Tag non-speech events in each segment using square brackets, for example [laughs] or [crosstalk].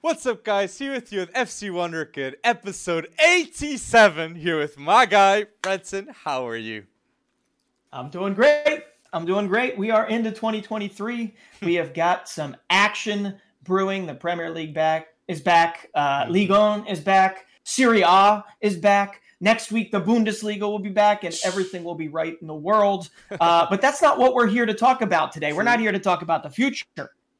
What's up, guys? Here with you with FC Wonderkid, episode 87. Here with my guy, Fredson. How are you? I'm doing great. I'm doing great. We are into 2023. we have got some action brewing. The Premier League back is back. Uh, Ligue 1 is back. Serie A is back. Next week, the Bundesliga will be back and everything will be right in the world. [laughs] Uh, but that's not what we're here to talk about today. We're not here to talk about the future.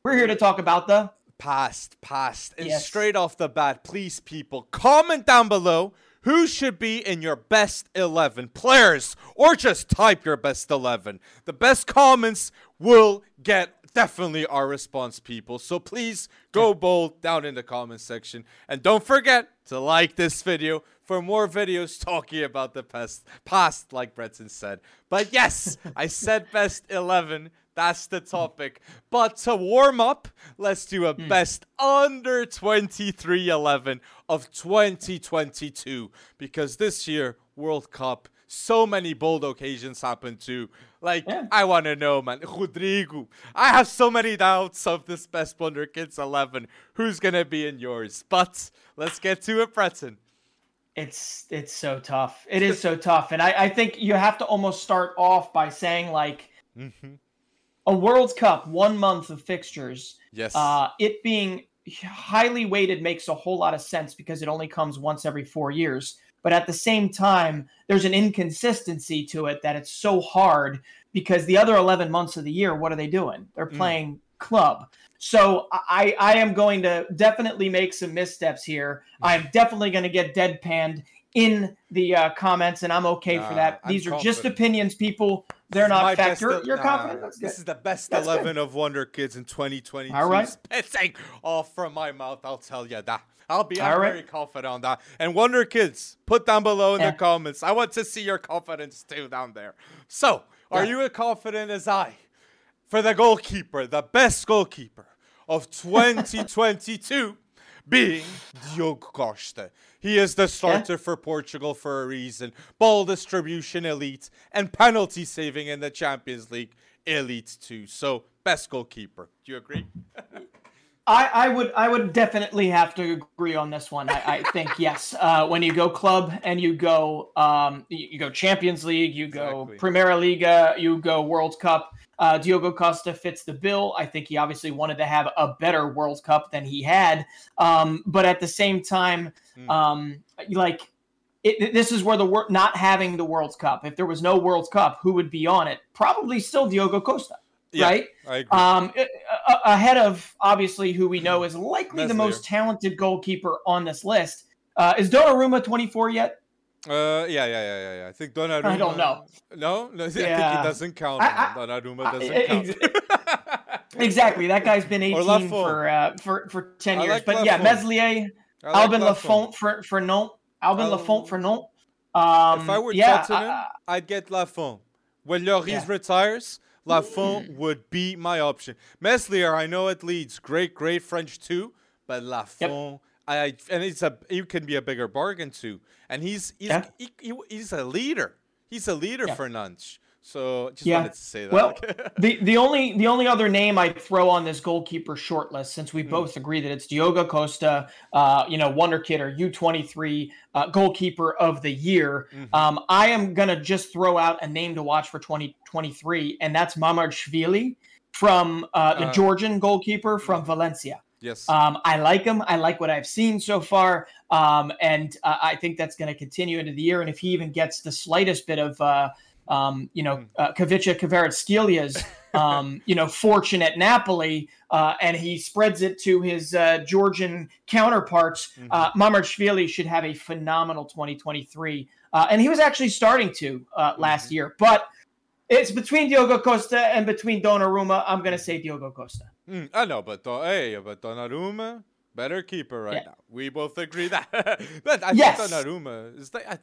We're here to talk about the Past, past. And Yes. straight off the bat, please, people, comment down below who should be in your best 11 players or just type your best 11. The best comments will get definitely our response, people. So please go bold down in the comment section. And don't forget to like this video for more videos talking about the past, past like Breton said. But yes, I said [laughs] best 11. That's the topic. But to warm up, let's do a hmm. best under 23 11 of 2022 because this year, World Cup, so many bold occasions happen too. Like, Yeah. I want to know, man. Rodrigo. I have so many doubts of this Best Wonder Kids 11. Who's going to be in yours? But let's get to it, Breton. it's it's so tough. It is so tough. And I, I think you have to almost start off by saying like mm-hmm. a World Cup, one month of fixtures, Yes. uh, it being highly weighted makes a whole lot of sense because it only comes once every four years. But at the same time, there's an inconsistency to it that it's so hard because the other 11 months of the year, what are they doing? They're playing club. So I, I am going to definitely make some missteps here. I'm definitely going to get deadpanned in the uh, comments, and I'm okay Nah, for that. I'm These are just opinions, people. They're not fact. You're, you're nah, confident. That's good. This is the best That's good. 11 of Wonder Kids in 2022. All right. Spitting off from my mouth, I'll tell you that. I'll be I'm right. very confident on that. And Wonder Kids, put down below in Yeah. the comments. I want to see your confidence too down there. So, are Yeah. you as confident as I for the goalkeeper, the best goalkeeper of 2022 being Diogo Costa. He is the starter for Portugal for a reason. Ball distribution elite and penalty saving in the Champions League elite too. So best goalkeeper. Do you agree? [laughs] I, I would I would definitely have to agree on this one. I, I think [laughs] yes. Uh, when you go club and you go um, you, you go Champions League, you go Exactly. Primeira Liga, you go World Cup. Uh, Diogo Costa fits the bill. I think he obviously wanted to have a better World Cup than he had, um, but at the same time, Hmm. um, like it, this is where the wor- not having the World Cup. If there was no World Cup, who would be on it? Probably still Diogo Costa, Yeah, right? I agree. Um, ahead of obviously who we know is likely the most talented goalkeeper on this list. Uh, is Donnarumma 24 yet? Uh, yeah, yeah, yeah, yeah, yeah. I think Donnarumma. I don't know. No, no [laughs] I think Yeah. it doesn't count. I- man. Donnarumma doesn't I- count. [laughs] Exactly. That guy's been 18 for uh, for for 10 I years. like but yeah, Meslier, I like Alban Lafont. Lafont for for Nantes, Alban Um, Lafont for Nantes. Um, If I were yeah, Tottenham, I'd get Lafont. When Lloris Yeah. retires, Lafont would be my option. Meslier, I know it Leeds great, great French too, but Lafont, I, I and it's a he can be a bigger bargain too. And he's he's Yeah. he, he- he's a leader. He's a leader Yeah. for Nantes. So just Yeah. wanted to say that. Well, [laughs] the the only the only other name I'd throw on this goalkeeper shortlist, since Hmm. we both agree that it's Diogo Costa, uh, you know, Wonder Kid or U twenty three uh, goalkeeper of the year. Mhm. Um, I am gonna just throw out a name to watch for twenty twenty three, and that's Mamardashvili from uh, the Uh, Georgian goalkeeper from Valencia. yes. Um, I like him. I like what I've seen so far, um, and uh, I think that's going to continue into the year. And if he even gets the slightest bit of, uh, um, you know, uh, Khvicha Kvaratskhelia [laughs] um, you know, fortune at Napoli, uh, and he spreads it to his uh, Georgian counterparts, uh, Mamardashvili should have a phenomenal 2023. Uh, and he was actually starting to uh, last year, but it's between Diogo Costa and between Donnarumma. I'm going to say Diogo Costa. Mm, I know, but hey, but Donnarumma, better keeper right Yeah. now. We both agree that. [laughs] but I Yes. think Donnarumma is the. I, I,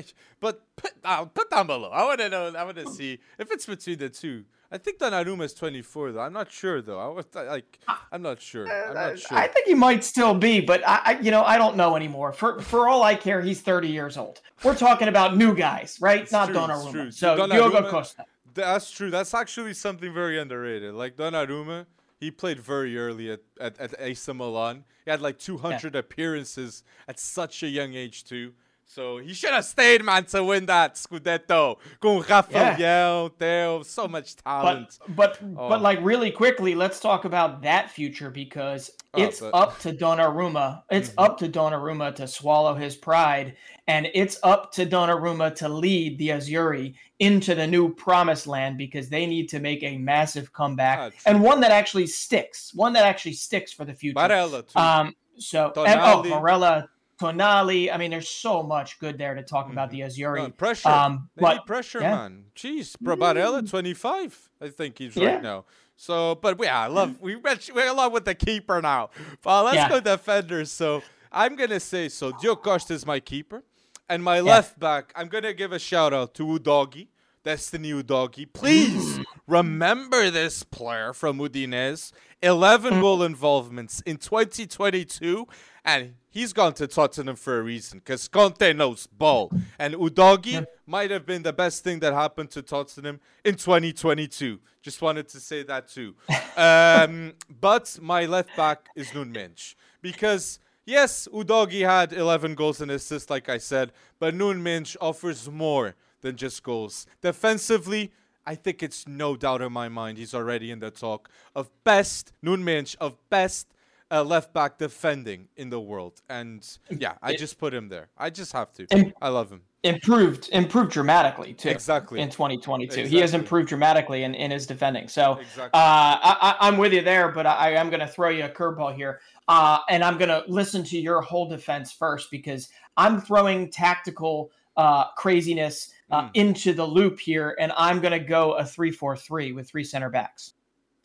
I- but put down, put down below. I want to know. I want to see if it's between the two. I think Donnarumma is 24 though. I'm not sure though. I was like, I'm not sure. I'm not sure. Uh, I think he might still be, but I, I, you know, I don't know anymore. For for all I care, he's 30 years old. We're talking about new guys, right? It's Not true, Donnarumma. true. So Diogo Costa. That's true. That's actually something very underrated. Like Donnarumma, he played very early at, at, at AC Milan. He had like 200 yeah. appearances at such a young age too. So he should have stayed, man, to win that Scudetto. Com Rafael, yeah. Theo, so much talent. But but, oh. but like really quickly, let's talk about that future because oh, it's but... up to Donnarumma. It's mm-hmm. up to Donnarumma to swallow his pride, and it's up to Donnarumma to lead the Azzurri into the new promised land because they need to make a massive comeback ah, and one that actually sticks, one that actually sticks for the future. Barella too. Um, so and, oh, Barella Tonali. I mean, there's so much good there to talk about the mm-hmm. No, pressure. Um, they but, pressure, yeah. man. Jeez, Barella, mm. 25. I think he's yeah. right now. So, but yeah, I love we we along with the keeper now. Let's yeah. go defenders. So I'm gonna say so. Diogo Costa is my keeper, and my left back. I'm gonna give a shout out to Udogie. Destiny Udogie. Please [laughs] remember this player from Udinese. 11 mm. goal involvements in 2022 and he's gone to Tottenham for a reason because Conte knows ball. And Udogie might have been the best thing that happened to Tottenham in 2022. Just wanted to say that too. [laughs] um, but my left back is Nunes because. Yes, Udogie had 11 goals and assists, like I said, but Nunes offers more than just goals. Defensively, I think it's no doubt in my mind he's already in the talk of best Nunes of best uh, left back defending in the world. And yeah, I just put him there. I just have to. Im- I love him. Improved, improved dramatically too. Exactly in 2022, exactly. he has improved dramatically in, in his defending. So exactly. uh, I, am with you there, but I, am going to throw you a curveball here, uh, and I'm going to listen to your whole defense first because I'm throwing tactical uh, craziness mm. into the loop here, and I'm going to go a three-four-three with three center backs.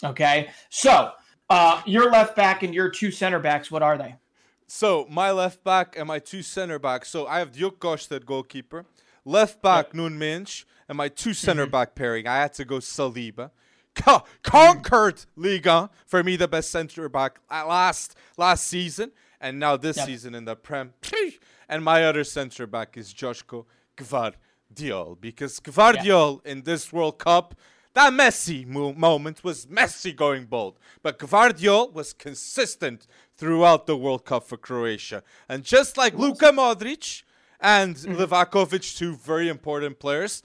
Okay, so uh, your left back and your two center backs, what are they? So my left back and my two center backs. So I have Diogo Costa goalkeeper. Left back yep. Nunes and my two center mm-hmm. back pairing. I had to go Saliba. Co- conquered Liga for me the best center back last last season and now this yep. season in the Prem. And my other center back is Josko Gvardiol because Gvardiol in this World Cup that Messi mo- moment was Messi going bold, but Gvardiol was consistent throughout the World Cup for Croatia. And just like Luka Modric and mm Livakovic, two very important players,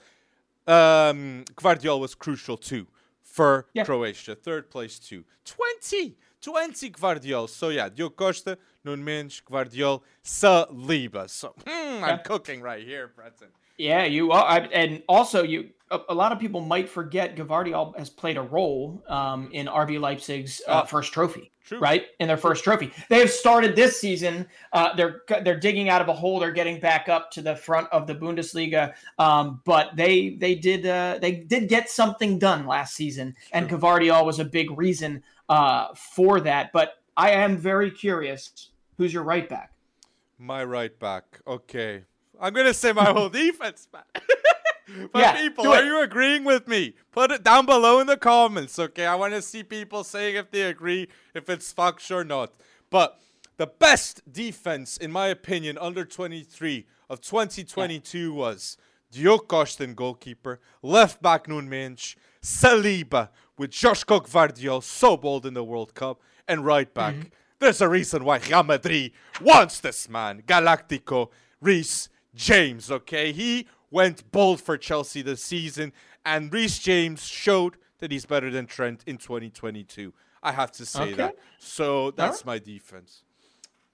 um, Gvardiol was crucial too for yeah. Croatia. Third place too. 20! 20 Gvardiol. So yeah, Diogo Costa, Nunes, Gvardiol, Saliba. So mm, I'm cooking right here, Breton. Yeah, you are, and also you. A, a, lot of people might forget Gvardiol has played a role um, in RB Leipzig's uh, oh, first trophy, true. right? In their first trophy, they have started this season. Uh, they're they're digging out of a hole. They're getting back up to the front of the Bundesliga, um, but they they did uh, they did get something done last season, and Gvardiol was a big reason uh, for that. But I am very curious. Who's your right back? My right back. Okay. I'm gonna say my whole [laughs] defense, man. [laughs] but yeah, people, are you agreeing with me? Put it down below in the comments, okay? I want to see people saying if they agree, if it's fucks or not. But the best defense, in my opinion, under 23 of 2022 yeah. was Diogo Costa, goalkeeper, left back Nunes, Saliba with Josko Gvardiol, so bold in the World Cup, and right back. Mm-hmm. There's a reason why Real Madrid wants this man, Galactico, Reece James, okay? He went bold for Chelsea this season, and Reece James showed that he's better than Trent in 2022. I have to say okay. that. So that's right. my defense.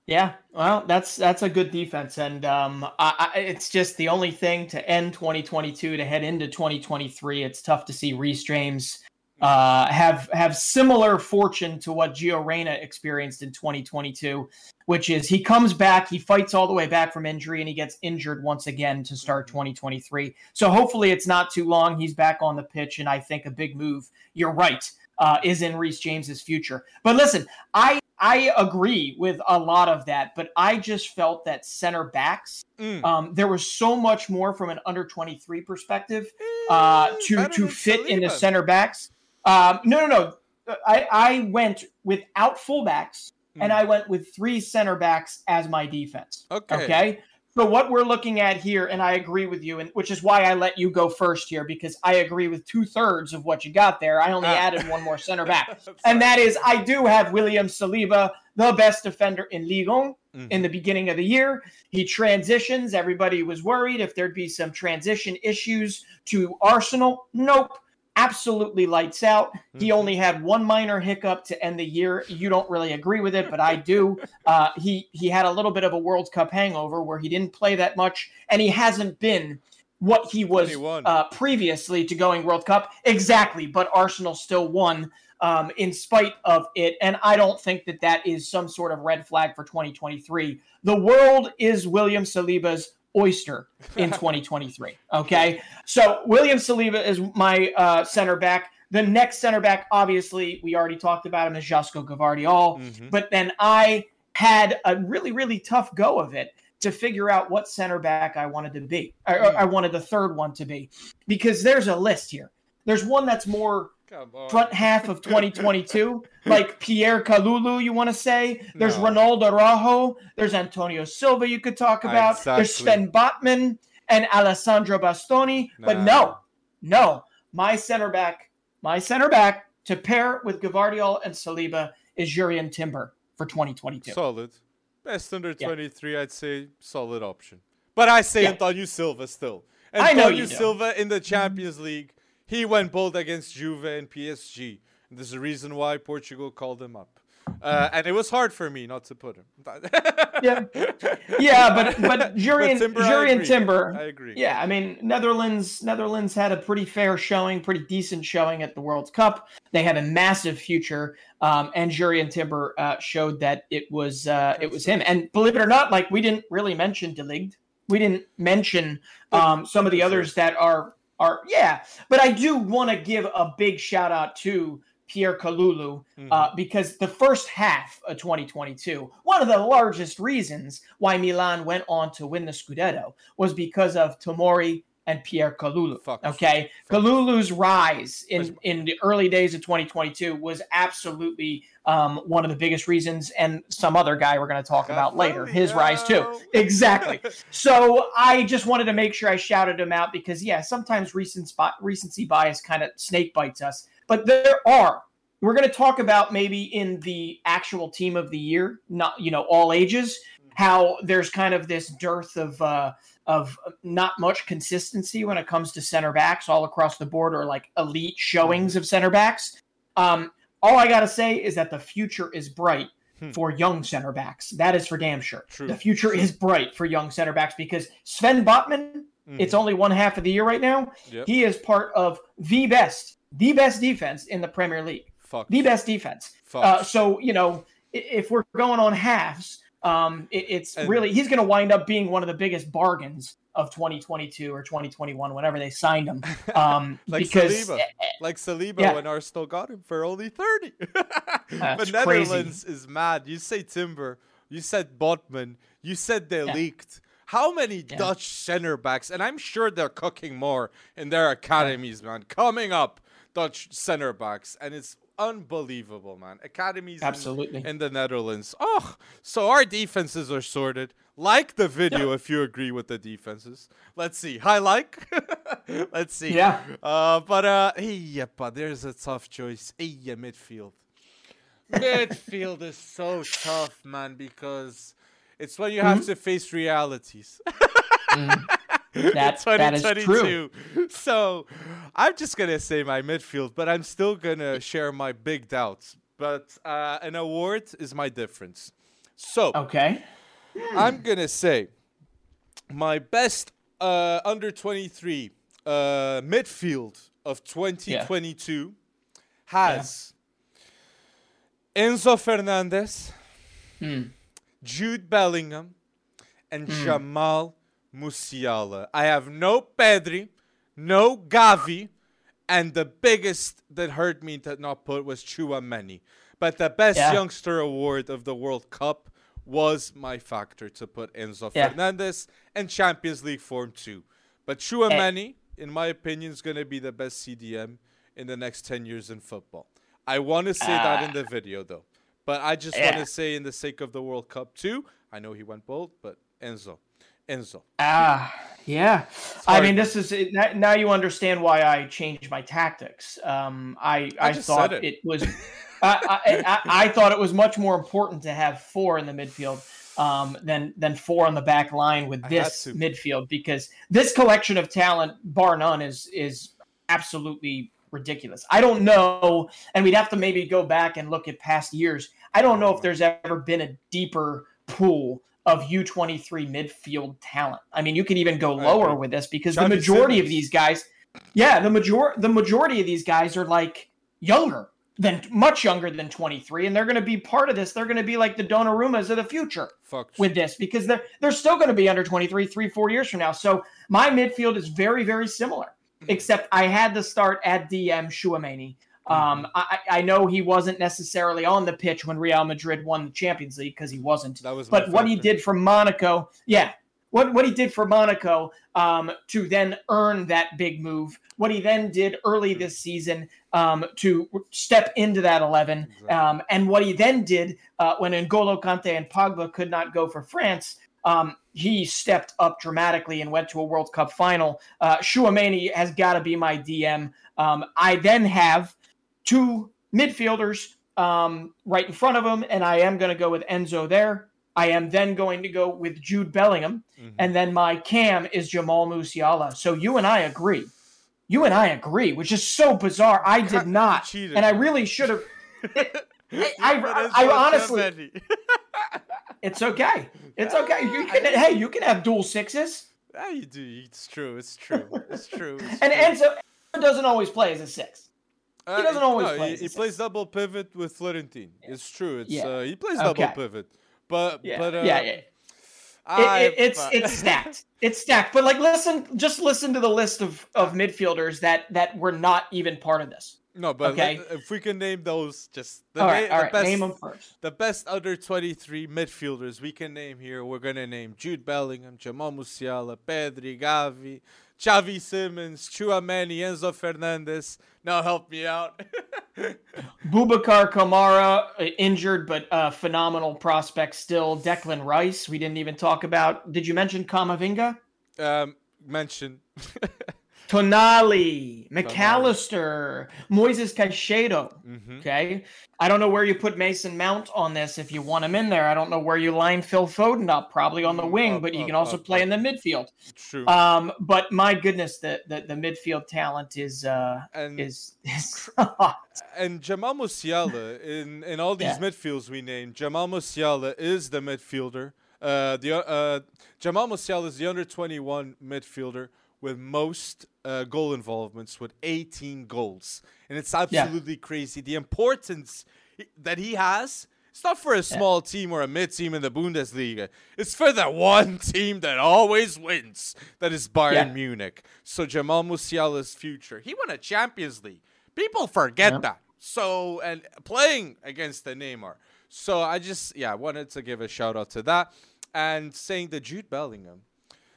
Yeah, well, that's that's a good defense, and um, I, I, it's just the only thing to end 2022 to head into 2023. It's tough to see Reece James uh, have have similar fortune to what Gio Reyna experienced in 2022, which is he comes back, he fights all the way back from injury, and he gets injured once again to start 2023. So hopefully it's not too long. He's back on the pitch, and I think a big move. You're right. Uh, is in Reece James's future. But listen, I I agree with a lot of that, but I just felt that center backs, mm. um, there was so much more from an under 23 perspective uh, mm, to to fit in the center backs. Um, no, no, no. I, I went without fullbacks mm. and I went with three center backs as my defense. Okay. Okay. So what we're looking at here, and I agree with you, and which is why I let you go first here because I agree with two thirds of what you got there. I only Ah. added one more center back, [laughs] and that is I do have William Saliba, the best defender in Ligue 1 Mhm. in the beginning of the year. He transitions. Everybody was worried if there'd be some transition issues to Arsenal. Nope. Absolutely lights out. He Mhm. only had one minor hiccup to end the year. You don't really agree with it, but I do. [laughs] Uh, he he had a little bit of a World Cup hangover where he didn't play that much, and he hasn't been what he was uh, previously to going World Cup. Exactly, but Arsenal still won um, in spite of it, and I don't think that that is some sort of red flag for 2023. The world is William Saliba's oyster in [laughs] 2023. Okay, so William Saliba is my uh, center back. The next center back, obviously, we already talked about him, is Josko Gavardiol. Mhm. But then I had a really, really tough go of it to figure out what center back I wanted to be. Or, or I wanted the third one to be because there's a list here. There's one that's more. Front half of 2022, [laughs] like Pierre Kalulu, you want to say. There's No. Ronaldo Araújo. There's Antonio Silva, you could talk about. There's Exactly. Sven Botman and Alessandro Bastoni. But no, no. My center back, my center back to pair with Gavardiol and Saliba is Jurien Timber for 2022. Solid. Best under Yeah. 23, I'd say solid option. But I say Yeah. Antonio Silva still. I know Antonio you do. Silva in the Champions League, he went bold against Juve and PSG. And there's a reason why Portugal called him up. Uh, and it was hard for me not to put him. [laughs] Yeah. yeah, but but Jurien Timber, I Jurien agree. Timber. I agree. Yeah, I mean Netherlands Netherlands had a pretty fair showing, pretty decent showing at the World Cup. They have a massive future, um, and Jurien Timber uh, showed that it was uh, it was him. And believe it or not, like we didn't really mention De Ligt. We didn't mention um, some of the others that are are yeah. But I do want to give a big shout out to Pierre Kalulu Mhm. uh, because the first half of 2022, one of the largest reasons why Milan went on to win the Scudetto was because of Tomori and Pierre Kalulu. Fuck. Okay, Fuck. Kalulu's rise in in the early days of 2022 was absolutely um, one of the biggest reasons, and some other guy we're going to talk about later, his rise too. Exactly. [laughs] So I just wanted to make sure I shouted him out because yeah, sometimes recent recency bias kind of snake bites us. But there are. We're going to talk about maybe in the actual team of the year, not you know all ages, how there's kind of this dearth of uh, of not much consistency when it comes to center backs all across the board, or like elite showings of center backs. Um, all I got to say is that the future is bright Hmm. for young center backs. That is for damn sure. True. The future is bright for young center backs because Sven Botman, Mhm. it's only one half of the year right now. Yep. He is part of the best, the best defense in the Premier League. Fuck. The best defense. Uh, so, you know, if we're going on halves, um, it, it's And- really, he's going to wind up being one of the biggest bargains of 2022 or 2021, whenever they signed him. [laughs] Um, Like because Saliba. like Saliba Yeah. when Arsenal got him for only 30. [laughs] That's but crazy. Netherlands is mad. You say Timber, you said Botman, you said they Yeah. leaked. How many Yeah. Dutch center backs, and I'm sure they're cooking more in their academies, man, coming up, Dutch center backs, and it's unbelievable, man. Academies Absolutely. in, the Netherlands. Oh, so our defenses are sorted. Like the video if you agree with the defenses. Let's see. Hi, like. [laughs] Let's see. Yeah. Uh, but uh, yeah, but there's a tough choice. Yeah, midfield. midfield is so tough, man, because it's when you Mm-hmm. have to face realities. [laughs] Mm. [laughs] That, that is true. So I'm just gonna say my midfield, but I'm still gonna share my big doubts. But uh, an award is my difference. So Okay. I'm gonna say my best uh, under 23 uh, midfield of 2022 has Enzo Fernandez, Hmm. Jude Bellingham, and Hmm. Jamal Musiala. I have no Pedri, no Gavi, and the biggest that hurt me to not put was Tchouameni. But the best Yeah. youngster award of the World Cup was my factor to put Enzo Yeah. Fernandez and Champions League form too. But Tchouameni, in my opinion, is going to be the best CDM in the next 10 years in football. I want to say that in the uh, video though. But I just want to say, in the sake of the World Cup too, I know he went bold, but Enzo. Enzo. Ah, yeah. I mean, this is now you understand why I changed my tactics. Um, I I, I thought it. it. was. [laughs] I, I, I, thought it was much more important to have four in the midfield um, than than four on the back line with this midfield because this collection of talent, bar none, is is absolutely ridiculous. I don't know, and we'd have to maybe go back and look at past years. I don't know if there's ever been a deeper pool of U23 midfield talent. I mean, you can even go lower with this because the majority Simons. of these guys, yeah, the major the majority of these guys are like younger than much younger than 23 and they're going to be part of this. They're going to be like the Donnarummas of the future Fuck. with this because they're they're still going to be under 23 3 4 years from now. So my midfield is very very similar except I had to start at DM Tchouameni. Um. I, I, know he wasn't necessarily on the pitch when Real Madrid won the Champions League because he wasn't. That was but what he did for Monaco, yeah, what what he did for Monaco um, to then earn that big move. What he then did early this season um, to step into that eleven, um, and what he then did uh, when N'Golo Kante and Pogba could not go for France. Um, he stepped up dramatically and went to a World Cup final. Uh, Tchouameni has got to be my DM. Um, I then have two midfielders um, right in front of him, and I am going to go with Enzo there. I am then going to go with Jude Bellingham, mm-hmm. and then my cam is Jamal Musiala. So you and I agree. You and I agree, which is so bizarre. I did not, and I really should have. [laughs] I, I, I, honestly, [laughs] it's okay. It's okay. You can, hey, you can have dual sixes. Yeah, you do. It's true. It's true. It's true. It's [laughs] and true. Enzo doesn't always play as a six. Uh, he doesn't always no, play. He, he plays double pivot with Florentin. Yeah. It's true. It's yeah. uh, he plays double okay. pivot, but yeah. but uh, yeah, yeah. It, it, it's it's stacked. [laughs] It's stacked. But like, listen, just listen to the list of of midfielders that that were not even part of this. No, but okay. if we can name those, just the, all right, na- all right. best, name them first. The best under twenty three midfielders we can name here. We're gonna name Jude Bellingham, Jamal Musiala, Pedri, Gavi, Xavi Simons, Tchouameni, Enzo Fernandez. Now help me out. [laughs] Boubacar Kamara uh, injured, but uh, phenomenal prospect still. Declan Rice. We didn't even talk about. Did you mention Camavinga? Um, mention. [laughs] Tonali, McAllister, Moises Caicedo. Mm-hmm. Okay. I don't know where you put Mason Mount on this if you want him in there. I don't know where you line Phil Foden up, probably on the mm, wing, but you can also play in the midfield. True. Um, but my goodness, the, the, the midfield talent is uh and, is, [laughs] is and Jamal Musiala in in all these yeah. midfields we named, Jamal Musiala is the midfielder. Uh, the uh, Jamal Musiala is the under 21 midfielder with most uh, goal involvements with 18 goals. And it's absolutely yeah. crazy. The importance that he has, it's not for a small yeah. team or a mid team in the Bundesliga. It's for the one team that always wins, that is Bayern yeah. Munich. So Jamal Musiala's future. He won a Champions League. People forget that. So, and playing against the Neymar. So I just, yeah, wanted to give a shout out to that. And saying that Jude Bellingham,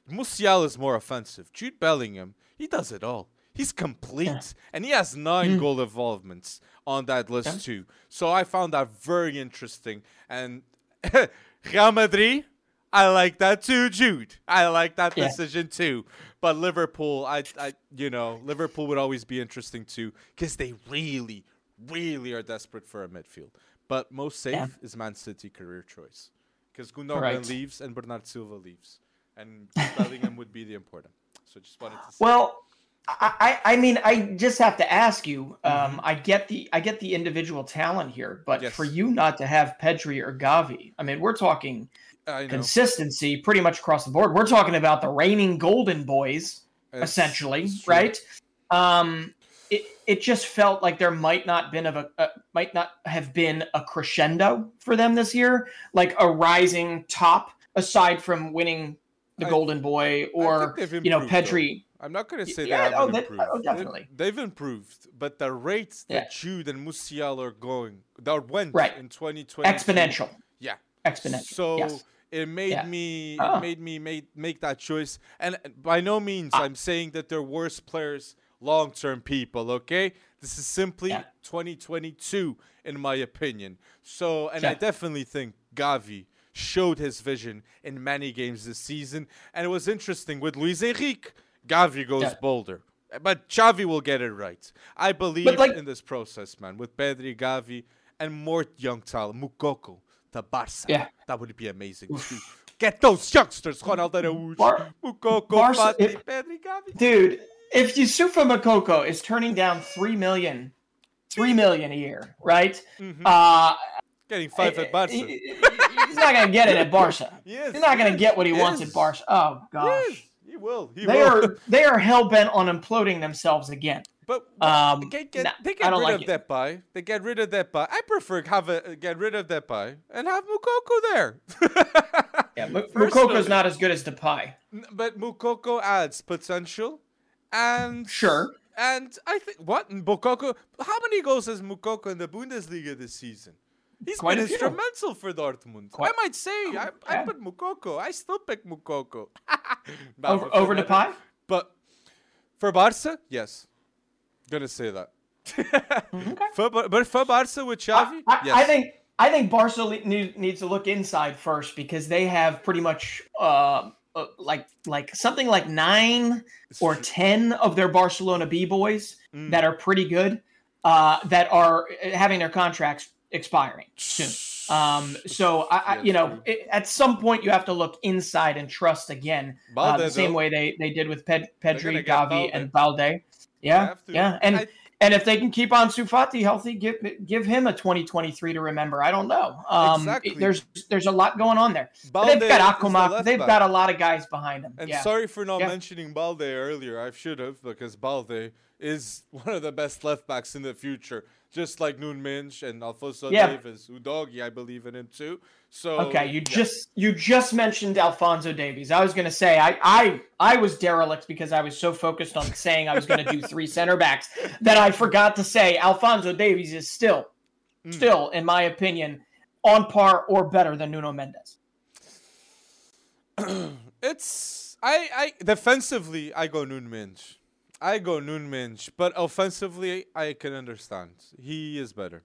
Musiala is more offensive. Jude Bellingham, he does it all. He's complete, yeah. and he has nine mm. goal involvements on that list yeah. too. So I found that very interesting. And [laughs] Real Madrid, I like that too, Jude. I like that yeah. decision too. But Liverpool, I, I, you know, Liverpool would always be interesting too because they really, really are desperate for a midfield. But most safe is Man City career choice because Gundogan right. leaves and Bernard Silva leaves and Bellingham would be the important. So just wanted to. Say. Well, I, I mean I just have to ask you. Um, mm-hmm. I get the I get the individual talent here, but yes. for you not to have Pedri or Gavi, I mean we're talking consistency pretty much across the board. We're talking about the reigning golden boys, it's, essentially, it's right? Um, it it just felt like there might not been of a, a might not have been a crescendo for them this year, like a rising top aside from winning the I, Golden Boy or you know Pedri. Though. I'm not going to say yeah, they haven't oh, improved. Oh, definitely. They, have improved, but the rates yeah. that Jude and Musial are going, that went right. in 2020. Exponential. Yeah. Exponential. So yes. it made yeah. me oh. it made me make make that choice. And by no means ah. I'm saying that they're worse players, long term people. Okay, this is simply 2022 in my opinion. So, and I definitely think Gavi showed his vision in many games this season. And it was interesting with Luis Enrique, Gavi goes Yeah. bolder. But Xavi will get it right. I believe like- in this process, man, with Pedri, Gavi, and more young talent. Moukoko to Barca. Yeah. That would be amazing too. Get those youngsters, Ronaldo Araújo, Bar- Moukoko, Barca- if- Pedri, Gavi. Dude, if Youssoufa Moukoko is turning down three million, three million a year, right? Mm-hmm. Uh, Getting five at eh, Barca. Eh, eh, he- he- he's not gonna get it at Barca. [laughs] Yes, He's not gonna yes, get what he wants at Barca. Oh gosh. Yes, he will. He They will. are they are hell bent on imploding themselves again. But Um, they get, nah, they get rid like of it. Depay. They get rid of Depay. I prefer have a, get rid of Depay and have Moukoko there. [laughs] Yeah, M- Personally. Moukoko's not as good as Depay. But Moukoko adds potential, and Sure. And I think what Moukoko? How many goals has Moukoko in the Bundesliga this season? He's Quite been a few. instrumental for Dortmund. I might say I, I yeah. put Moukoko. I still pick Moukoko [laughs] Over for over Fernandes. Depay? But for Barca, yes, gonna say that. [laughs] for, Bar- but for Barca with Xavi, I, yes. I think I think Barca need, needs to look inside first because they have pretty much uh, uh, like like something like nine or ten of their Barcelona B boys Mm. that are pretty good uh, that are uh, having their contracts expiring soon. Um, so I, Yeah, you know, it, at some point you have to look inside and trust again, uh, the same though, way they, they did with Ped, Pedri, Gavi, Balde. and Balde. Yeah, yeah, and I- and if they can keep Ansu Fati healthy, give give him a 2023 to remember. I don't know. Um, Exactly. There's there's a lot going on there. Balde they've got is the They've back. got a lot of guys behind them. And yeah. sorry for not Yeah. mentioning Balde earlier. I should have because Balde is [laughs] one of the best left backs in the future. Just like Nuno Mendes and Alfonso Yeah. Davies, Udogie, I believe in him too. So Okay, you yeah. just you just mentioned Alfonso Davies. I was going to say I I I was derelict because I was so focused on saying I was going to do three [laughs] center backs that I forgot to say Alfonso Davies is still Mm. still in my opinion on par or better than Nuno Mendes. [clears throat] It's I I defensively I go Nuno Mendes. I go Nuno Mendes, but offensively I can understand. He is better.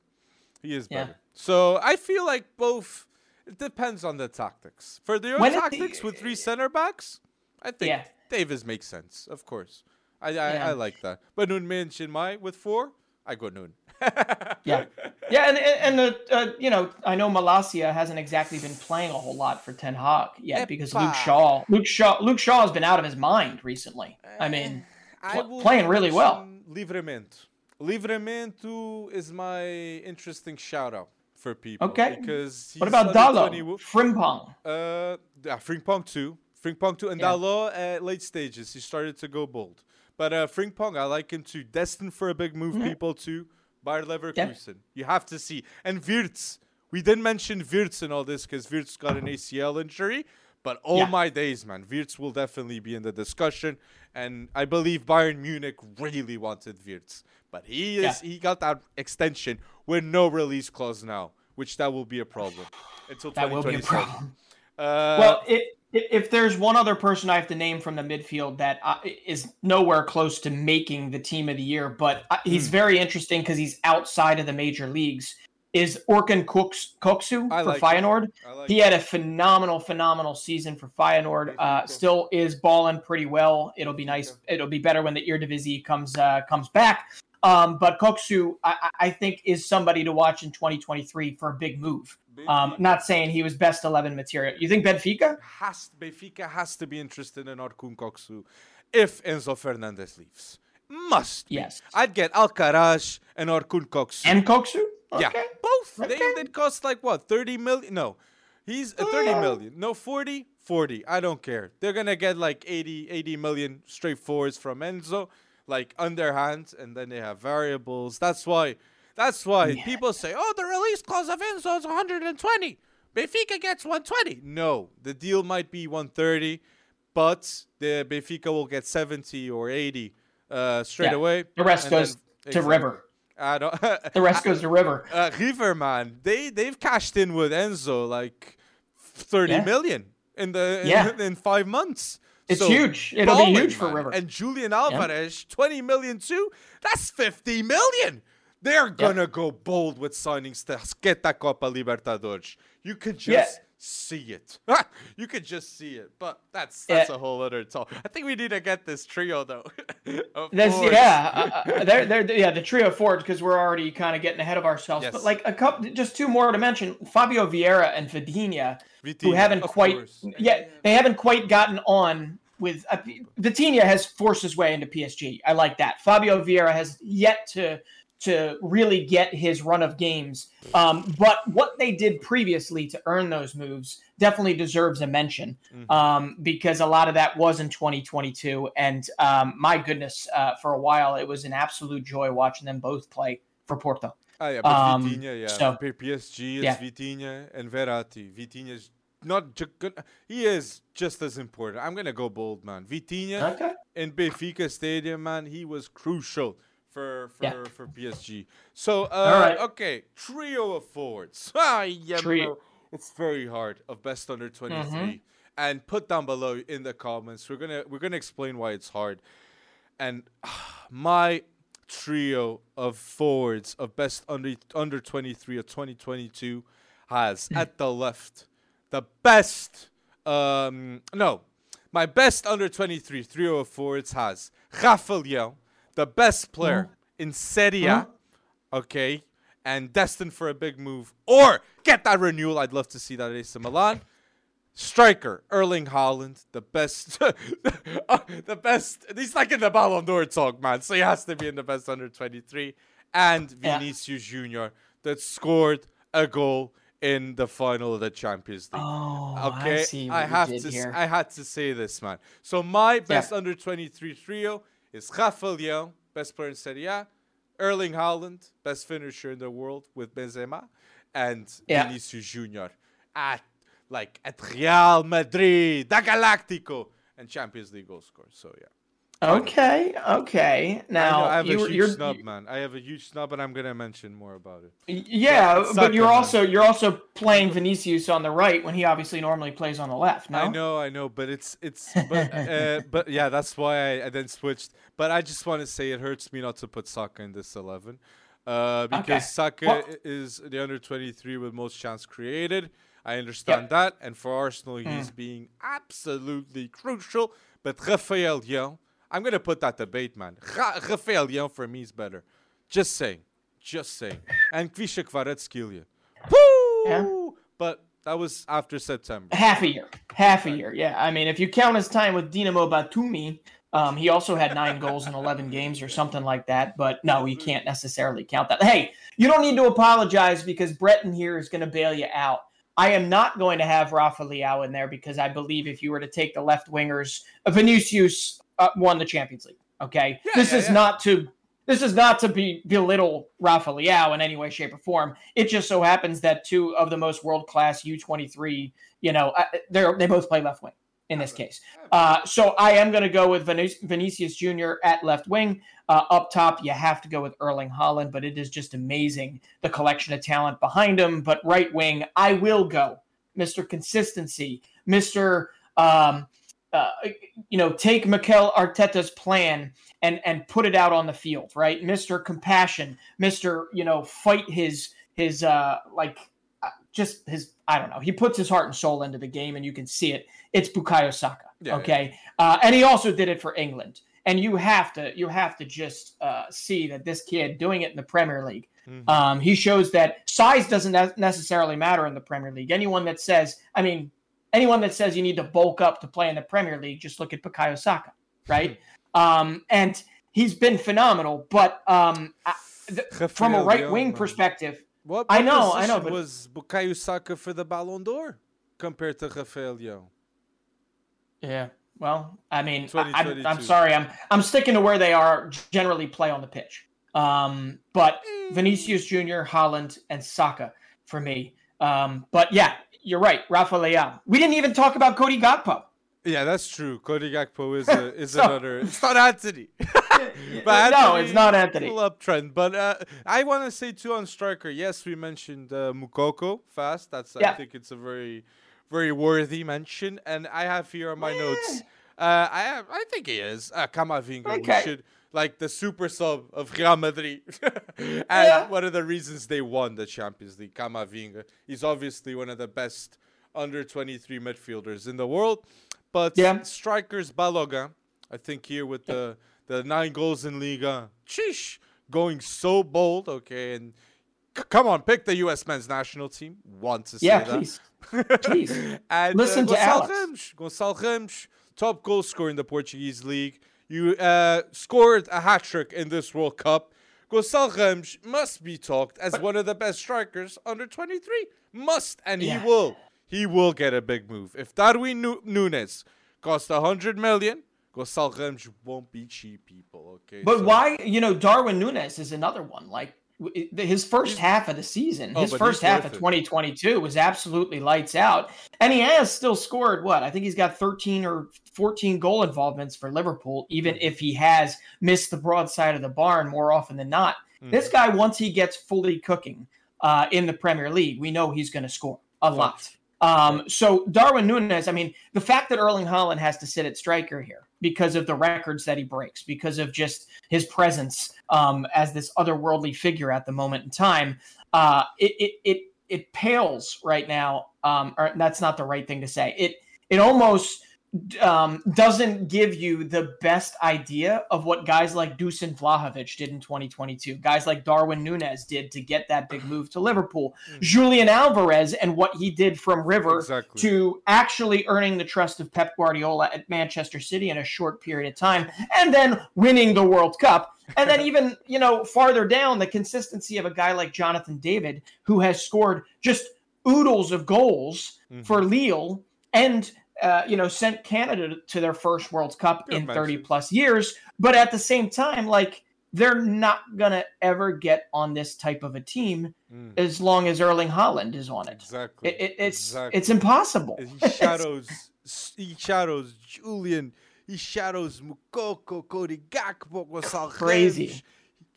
He is Yeah. better. So I feel like both it depends on the tactics. For the When it- tactics with three center backs, I think Yeah. Davies makes sense, of course. I I, Yeah. I like that. But Nuno Mendes in my with four, I go Noon. [laughs] Yeah, yeah, and and, the uh, uh, you know I know Malacia hasn't exactly been playing a whole lot for Ten Hag yet eh, because Luke Shaw, Luke Shaw, Luke Shaw has been out of his mind recently. I mean, I pl- playing really well. Livramento. Livramento is my interesting shout out for people. Okay. Because he's what about Dalot, 20 Frimpong? Uh, yeah, Frimpong too. Frimpong too, and Yeah. Dalot at late stages he started to go bold. But uh, Frimpong, I like him too. Destined for a big move, Mm-hmm. people too. Bayer Leverkusen. You have to see. And Wirtz. We didn't mention Wirtz in all this because Wirtz got an ACL injury. But oh Yeah. my days, man, Wirtz will definitely be in the discussion. And I believe Bayern Munich really wanted Wirtz. But he is Yeah. he got that extension with no release clause now, which that will be a problem until That will be a problem. Uh, Well, it, if there's one other person I have to name from the midfield that uh, is nowhere close to making the team of the year, but uh, he's Hmm. very interesting because he's outside of the major leagues, is Orkun Koks- Koksu for like. Feyenoord. Like He had a phenomenal, phenomenal season for Feyenoord. Uh, still is balling pretty well. It'll be nice. It'll be better when the Eredivisie comes uh, comes back. Um, but Koksu, I, I I think, is somebody to watch in 2023 for a big move. Um, not saying he was best 11 material. You think Benfica? has Benfica has to be interested in Orkun Koksu if Enzo Fernandez leaves. Must. be. Yes. I'd get Alcaraz and Orkun Koksu. And Koksu? Yeah, both. They Okay. they cost like what, 30 million? No. He's uh, 30 million. No, 40? 40. I don't care. They're going to get like 80 80 million straight forwards from Enzo like underhand and then they have variables. That's why that's why people say, "Oh, the release clause of Enzo is 120. Benfica gets 120." No, the deal might be 130, but the Benfica will get 70 or 80 uh, straight Yeah. away. The rest goes then- to Exactly. River. I don't. [laughs] The rest goes to River. uh, River, man, they they've cashed in with Enzo like thirty Yeah. million in the in, Yeah. in five months. It's So, huge. It'll be huge for man. River. And Julian Alvarez, twenty million too. That's fifty million. They're gonna go bold with signings to get that Copa Libertadores. You can just Yeah. See it. [laughs] you could just see it. But that's that's a whole other talk. I think we need to get this trio though. [laughs] course. yeah, uh, uh, they're, they're yeah the trio forwards because we're already kind of getting ahead of ourselves. Yes. But like a couple, just two more to mention: Fabio Vieira and Vitinha, who haven't quite course. yeah they haven't quite gotten on with uh, Vitinha has forced his way into PSG. I like that. Fabio Vieira has yet to to really get his run of games. Um, but what they did previously to earn those moves definitely deserves a mention Mhm. um, because a lot of that was in 2022. And um, my goodness, uh, for a while, it was an absolute joy watching them both play for Porto. Ah, yeah, but Um, Vitinha, yeah. so- PSG is Yeah. Vitinha and Verratti. Vitinha is not. He is just as important. I'm gonna go bold, man. Vitinha Okay. in Benfica Stadium, man, he was crucial for for Yeah. for PSG. So, uh, All right. okay, trio of forwards. [laughs] Ah, yeah, Trio. It's very hard of best under 23, Mhm. and put down below in the comments. We're gonna we're gonna explain why it's hard, and [sighs] my trio of forwards of best under under 23 of 2022 has at the left the best um no my best under 23 trio of forwards has Rafa Leão, the best player mm. in Serie A, mm. okay, and destined for a big move or get that renewal. I'd love to see that at AC Milan. Striker Erling Haaland, the best, [laughs] the best. He's like in the Ballon d'Or talk, man. So he has to be in the best under 23. And Yeah. Vinicius Junior that scored a goal in the final of the Champions League. Oh, Okay, I you have to. here. I had to say this, man. So my best under twenty three trio is Rafa Leão, best player in Serie A, Erling Haaland, best finisher in the world with Benzema, and Yeah. Vinicius Junior at like at Real Madrid, da Galactico, and Champions League goal scorer. So yeah. Okay, okay. Now I have you, a huge you're snub, man. I have a huge snub, and I'm gonna mention more about it. yeah, But but you're Saka, man. also you're also playing Vinicius on the right when he obviously normally plays on the left. No, I know, I know, but it's it's but uh, [laughs] but yeah, that's why I, I then switched. But I just want to say it hurts me not to put Saka in this eleven, uh, because Okay. Saka Well- is the under twenty three with most chance created. I understand that, and for Arsenal, Hmm. he's being absolutely crucial. But Rafael Leão, I'm gonna put that debate, man. Ra- Rafael Leão for me is better. Just saying, just saying. And Khvicha Kvaratskhelia. Woo! Yeah. But that was after September. half a year, half a year. Yeah, I mean, if you count his time with Dinamo Batumi, um, he also had nine goals in eleven games or something like that. But no, you can't necessarily count that. Hey, you don't need to apologize because Breton here is going to bail you out. I am not going to have Rafa Leao in there because I believe if you were to take the left wingers, uh, Vinicius uh, won the Champions League. Okay, Yeah, this yeah, is yeah. not to this is not to be belittle Rafa Leao in any way, shape, or form. It just so happens that two of the most world class U twenty three, you know, uh, they they both play left wing in this case. Uh, so I am going to go with Vinic- Vinicius Jr. at left wing. Uh, up top, you have to go with Erling Haaland, but it is just amazing the collection of talent behind him. But right wing, I will go Mr. Consistency, Mr. Um, uh, you know, take Mikel Arteta's plan and and put it out on the field, right? Mr. Compassion, Mr. You know, fight his his uh like uh, just his I don't know. He puts his heart and soul into the game, and you can see it. It's Bukayo Saka. Yeah, okay, Uh, and he also did it for England. And you have to you have to just uh, see that this kid doing it in the Premier League. Mhm. Um, he shows that size doesn't ne- necessarily matter in the Premier League. Anyone that says, I mean, anyone that says you need to bulk up to play in the Premier League, just look at Bukayo Saka, right? um, and he's been phenomenal. But um, I- th- from a right wing perspective, What, I know, I know, but- was Bukayo Saka for the Ballon d'Or compared to Rafael Leão? Yeah. Well, I mean, I, I'm, I'm sorry. I'm I'm sticking to where they are generally play on the pitch. Um, but Vinicius Jr., Haaland, and Saka for me. Um, but yeah, you're right. Rafa Leao. We didn't even talk about Cody Gakpo. Yeah, that's true. Cody Gakpo is [laughs] a, is So- another. It's not Antony. [laughs] no, Antony, it's not Antony. Uptrend, but uh, I want to say too on striker. Yes, we mentioned uh, Moukoko fast. That's I think it's a very, very worthy mention. And I have here on my notes. Uh, I I think he is uh, Camavinga. Okay. We should like the super sub of Real Madrid. [laughs] and Yeah. one of the reasons they won the Champions League, Camavinga. He's obviously one of the best under 23 midfielders in the world. But Yeah. strikers Balogun, I think here with the the nine goals in Liga, sheesh, going so bold, okay, and c- come on, pick the U.S. men's national team. Want to say Yeah, that? please. [laughs] Please. and Listen uh, to Gonçalo Alex. Ramos, Gonçalo Ramos, top goal scorer in the Portuguese league. You uh, scored a hat trick in this World Cup. Gonçalo Ramos must be talked as one of the best strikers under 23. Must, and Yeah. he will. He will get a big move. If Darwin Nu- Nunez cost 100 million, Gonçalo Ramos won't be cheap, people, okay? But So- why, you know, Darwin Nunez is another one. Like his first half of the season, Oh, his first half of 2022 was absolutely lights out. And he has still scored what? I think he's got 13 or 14 goal involvements for Liverpool, even Mm. if he has missed the broadside of the barn more often than not. Mm. This guy, once he gets fully cooking uh, in the Premier League, we know he's going to score a lot. Um, so Darwin Nunez, I mean, the fact that Erling Haaland has to sit at striker here because of the records that he breaks, because of just his presence um, as this otherworldly figure at the moment in time, uh, it, it it it pales right now. Um, or that's not the right thing to say. It it almost um, doesn't give you the best idea of what guys like Dusan Vlahovic did in 2022, guys like Darwin Nunez did to get that big move to Liverpool, Julian Alvarez and what he did from River Exactly. to actually earning the trust of Pep Guardiola at Manchester City in a short period of time, and then winning the World Cup. And then [laughs] even you know farther down, the consistency of a guy like Jonathan David, who has scored just oodles of goals Mhm. for Lille and uh, you know sent Canada to their first World Cup Good in 30 mentions. plus years. But at the same time, like they're not gonna ever get on this type of a team Mm. as long as Erling Haaland is on it. Exactly. It, it, it's exactly. it's impossible. He [laughs] shadows. he shadows Julian. He shadows Moukoko, Cody Gakpo, Crazy.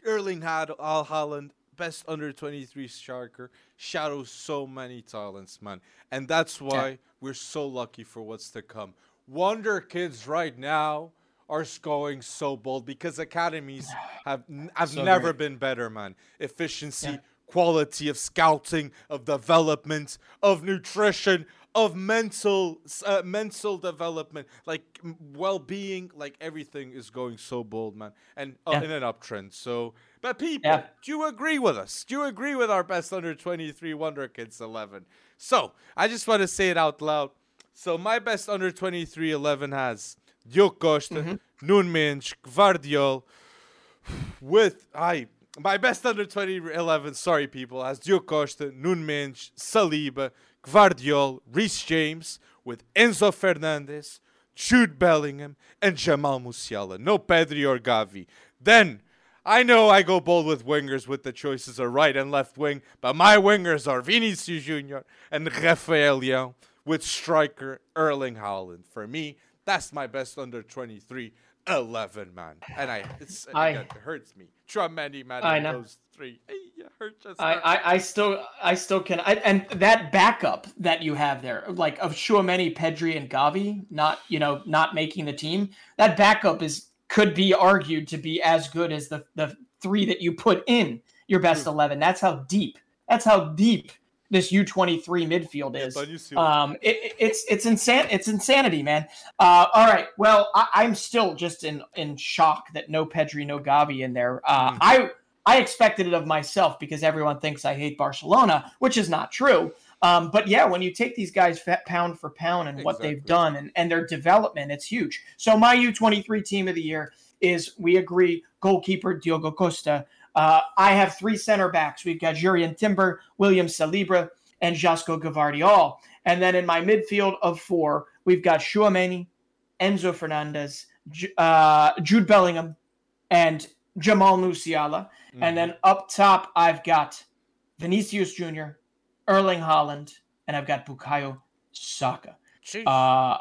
Erling Al Haaland, best under 23 striker, shadows so many talents, man. And that's why we're so lucky for what's to come. Wonder kids right now are going so bold because academies [sighs] have n- have So never great. been better, man. Efficiency, Yeah. quality of scouting, of development, of nutrition, of mental uh, mental development, like m- well-being, like everything is going so bold, man, and uh, Yeah. in an uptrend. So, but people, Yeah. do you agree with us? Do you agree with our best under 23 Wonder Kids 11? So, I just want to say it out loud. So, my best under 23 11 has Diogo Costa, Mm-hmm. Gvardiol, with I my best under 2011, sorry people, has Diogo Costa, Saliba, Gvardiol, Reece James, with Enzo Fernandez, Jude Bellingham, and Jamal Musiala. No Pedri or Gavi. Then I know I go bold with wingers with the choices of right and left wing, but my wingers are Vinicius Junior and Rafael Leão with striker Erling Haaland. For me, that's my best under 23 11, man. And I, it's, I- again, it hurts me. Tremendous, man. I know. Those three. It hurts us. I, I, I still I still can I, and that backup that you have there, like of Tchouameni, Pedri, and Gavi, not you know not making the team. That backup is could be argued to be as good as the the three that you put in your best eleven. That's how deep. That's how deep this U twenty three midfield is. Um, it, it- it's it's insan it's insanity, man. Uh, all right, well, I, I'm still just in in shock that no Pedri, no Gavi in there. Uh, Mhm. I I expected it of myself because everyone thinks I hate Barcelona, which is not true. Um, but yeah, when you take these guys pound for pound and what they've done and, and their development, it's huge. So my U23 team of the year is we agree goalkeeper Diogo Costa. Uh, I have three center backs. We've got Jurrien Timber, William Saliba, and Josko Gvardiol. And then in my midfield of four, we've got Tchouameni, Enzo Fernandez, uh, Jude Bellingham, and Jamal Musiala. Mm-hmm. And then up top, I've got Vinicius Jr., Erling Haaland, and I've got Bukayo Saka. Jeez. Uh,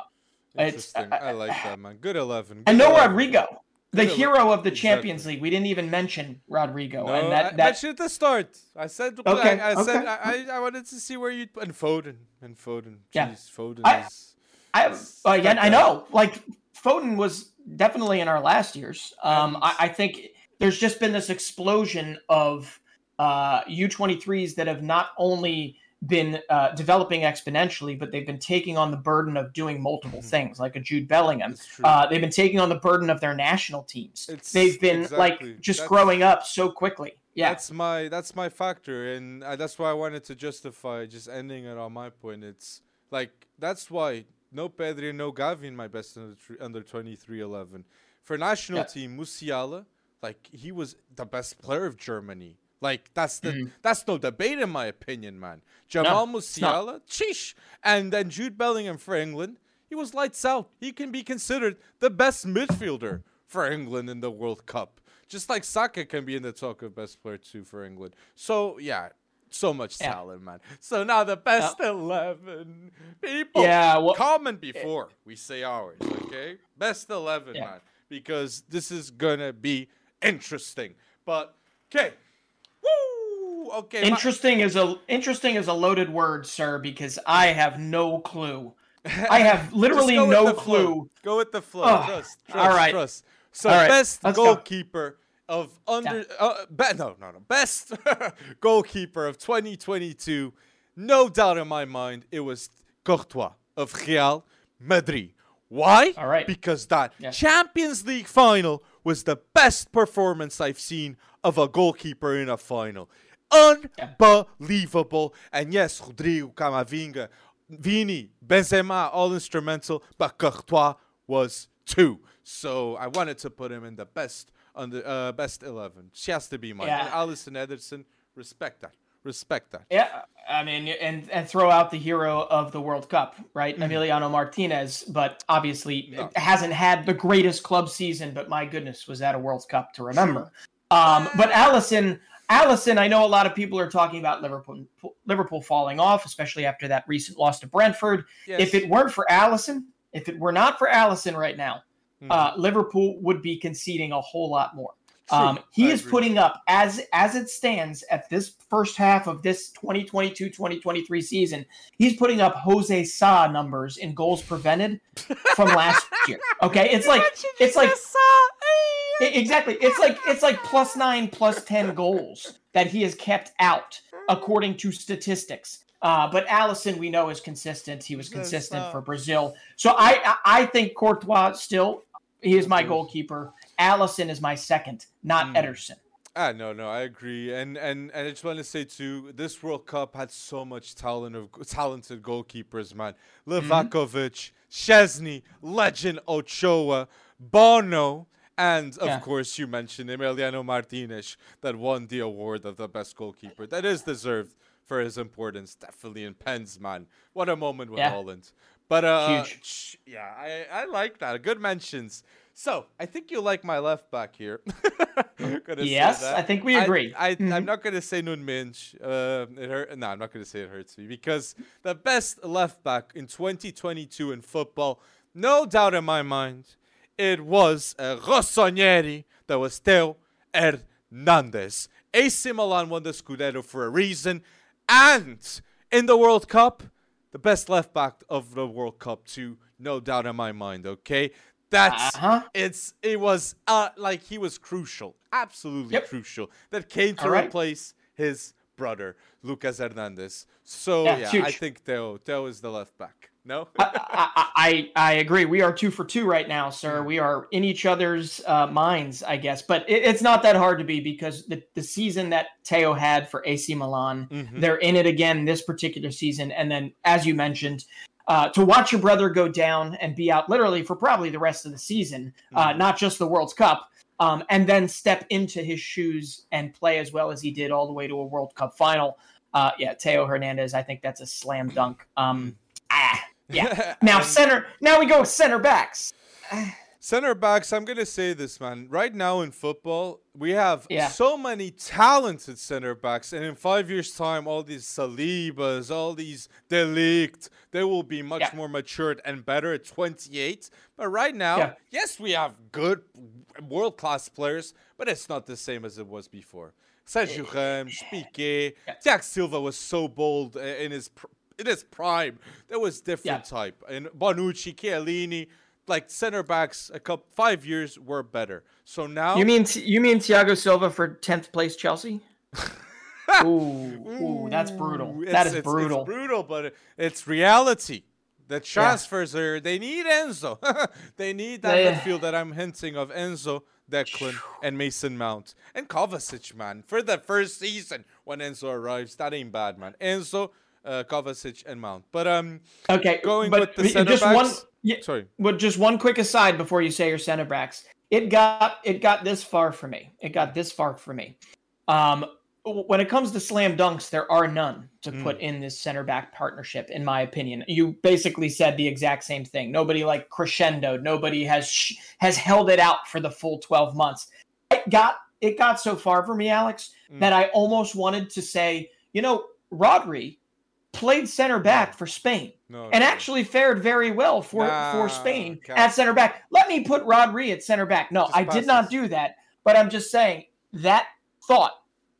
it's- Interesting. I, like that, man. Good 11. and no 11. Rodrigo, the Good ele- hero of the exactly. Champions League. We didn't even mention Rodrigo, No, and I that that mentioned at the start. I said, Okay, I, I said, okay. I, I, I wanted to see where you'd put and Foden and Foden. Yeah. Jeez, Foden I- is. I is again not I know like Foden was definitely in our last years. Um, I, I, think there's just been this explosion of uh, U23s that have not only been uh, developing exponentially, but they've been taking on the burden of doing multiple mm-hmm. things, like a Jude Bellingham. Uh, they've been taking on the burden of their national teams. It's, they've been exactly. like just that's, growing up so quickly. Yeah, that's my that's my factor, and uh, that's why I wanted to justify just ending it on my point. It's like that's why no Pedri no Gavi in my best under under twenty three eleven for national yeah. team Musiala. Like he was the best player of Germany like that's the mm-hmm. that's no debate in my opinion, man. Jamal no, Musiala, sheesh, and then Jude Bellingham for England. He was lights out. He can be considered the best midfielder for England in the World Cup. Just like Saka can be in the talk of best player too for England. So yeah, so much yeah. talent, man. So now the best yeah. eleven people. Yeah, well, comment before we say ours, okay? Best eleven, yeah. man, because this is gonna be interesting. But okay, okay. Interesting my- is a interesting is a loaded word, sir, because I have no clue. I [laughs] have literally no clue. Flow. Go with the flow. Oh, trust, trust, all right. Trust. So all right. best goalkeeper go. of under yeah. uh, be- no no no best [laughs] goalkeeper of 2022. No doubt in my mind, it was Courtois of Real Madrid. Why? All right. Because that yeah. Champions League final was the best performance I've seen of a goalkeeper in a final. Unbelievable. And yes, Rodrigo, Camavinga, Vini, Benzema, all instrumental, but Courtois was too. So I wanted to put him in the best on the uh, best eleven. She has to be mine. Yeah. And Alisson Ederson, respect that. Respect that. Yeah, I mean, and and throw out the hero of the World Cup, right, mm-hmm. Emiliano Martinez. But obviously, no. hasn't had the greatest club season. But my goodness, was that a World Cup to remember? Um, but Alisson, Alisson, I know a lot of people are talking about Liverpool Liverpool falling off, especially after that recent loss to Brentford. Yes. If it weren't for Alisson, if it were not for Alisson right now, mm-hmm. uh, Liverpool would be conceding a whole lot more. Um, he I is agree. putting up as as it stands at this first half of this 2022-2023 season. He's putting up Jose Sa numbers in goals prevented from last [laughs] year. Okay, it's like it's like exactly. It's like it's like plus nine, plus ten goals that he has kept out according to statistics. Uh, but Alisson, we know, is consistent. He was consistent for Brazil. So I I think Courtois still he is my goalkeeper. Alisson is my second, not mm. Ederson. Ah, no, no, I agree, and and and I just want to say too, this World Cup had so much talent of talented goalkeepers, man. Livakovic, mm-hmm. Szczesny, legend Ochoa, Bono, and of yeah. course, you mentioned Emiliano Martinez that won the award of the best goalkeeper. That is deserved for his importance, definitely in pens, man. What a moment with yeah. Haaland. But uh, Huge. yeah, I, I like that. Good mentions. So I think you like my left back here. [laughs] yes, I think we agree. I, am mm-hmm. not gonna say Nuno Mendes. Uh, it hurt. No, I'm not gonna say it hurts me because the best left back in 2022 in football, no doubt in my mind, it was a Rossoneri that was Theo Hernandez. AC Milan won the Scudetto for a reason, and in the World Cup, the best left back of the World Cup too, no doubt in my mind. Okay, that's uh-huh. it's it was uh like he was crucial, absolutely yep. crucial. That came to right. replace his brother Lucas Hernandez. So yeah, yeah I think Theo Theo is the left back. No, [laughs] I, I, I agree. We are two for two right now, sir. We are in each other's uh, minds, I guess. But it, it's not that hard to be because the, the season that Theo had for AC Milan, mm-hmm. they're in it again this particular season. And then, as you mentioned, uh, to watch your brother go down and be out literally for probably the rest of the season, uh, mm-hmm. uh, not just the World Cup, um, and then step into his shoes and play as well as he did all the way to a World Cup final. Uh, yeah, Theo Hernandez, I think that's a slam dunk. Um, mm. ah, yeah. [laughs] Now center. Now we go with center backs. [sighs] Center backs, I'm gonna say this, man. Right now in football, we have yeah. so many talented center backs, and in five years' time, all these Salibas, all these De Ligt, they will be much yeah. more matured and better at 28. But right now, yeah. yes, we have good, world class players, but it's not the same as it was before. Sergio eh, Ramos, Piqué, Jack Silva was so bold in his in his prime. There was different yeah. type. And Bonucci, Chiellini, like center backs a couple five years were better. So now You mean you mean Thiago Silva for tenth place Chelsea? [laughs] ooh, ooh, that's brutal. Ooh, That it's- is it's- brutal. It's brutal, but it- it's reality. The transfers are they need Enzo. [laughs] they need that They- midfield that I'm hinting of Enzo, Declan, and Mason Mount. And Kovacic, man. For the first season when Enzo arrives, that ain't bad, man. Enzo, uh, Kovacic, and Mount. But um Okay, Going but with the center just one. Yeah, sorry. but just one quick aside before you say your center backs. It got it got this far for me. It got this far for me. Um, when it comes to slam dunks, there are none to Hmm. put in this center back partnership, in my opinion. You basically said the exact same thing. Nobody like crescendo. Nobody has sh- has held it out for the full twelve months. It got it got so far for me, Alex, Mm. that I almost wanted to say, you know, Rodri played center back for Spain No. and no. actually fared very well for Nah, for Spain at center back. Let me put Rodri at center back. No, Just I pass did not do that, but I'm just saying that thought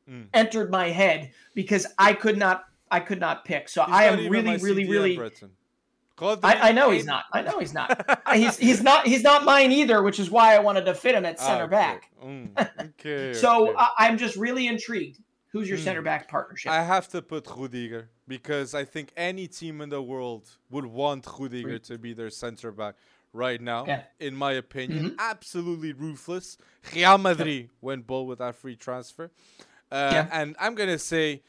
Mm. entered my head because I could not I could not pick. So He's I am really really really. I, I know he's not. I know he's not. [laughs] he's he's not he's not mine either, which is why I wanted to fit him at Ah, center okay. back. Mm, [laughs] okay. So okay. I, I'm just really intrigued. Who's your Hmm. center back partnership? I have to put Rudiger because I think any team in the world would want Rudiger to be their center back right now. Yeah. In my opinion, Mhm. absolutely ruthless. Real Madrid went bold with that free transfer. Uh, Yeah. And I'm going to say,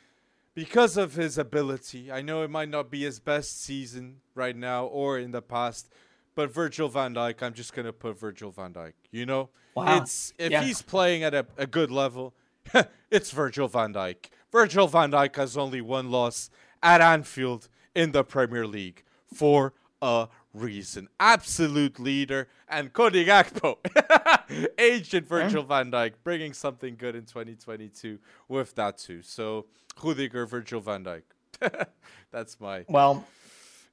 because of his ability, I know it might not be his best season right now or in the past, but Virgil van Dijk, I'm just going to put Virgil van Dijk. You know? Wow. It's If Yeah. he's playing at a, a good level, [laughs] it's Virgil van Dijk. Virgil van Dijk has only one loss at Anfield in the Premier League for a reason. Absolute leader and Cody Gakpo, [laughs] agent Virgil van Dijk, bringing something good in 2022 with that too. So Rudiger, Virgil van Dijk. [laughs] That's my Well,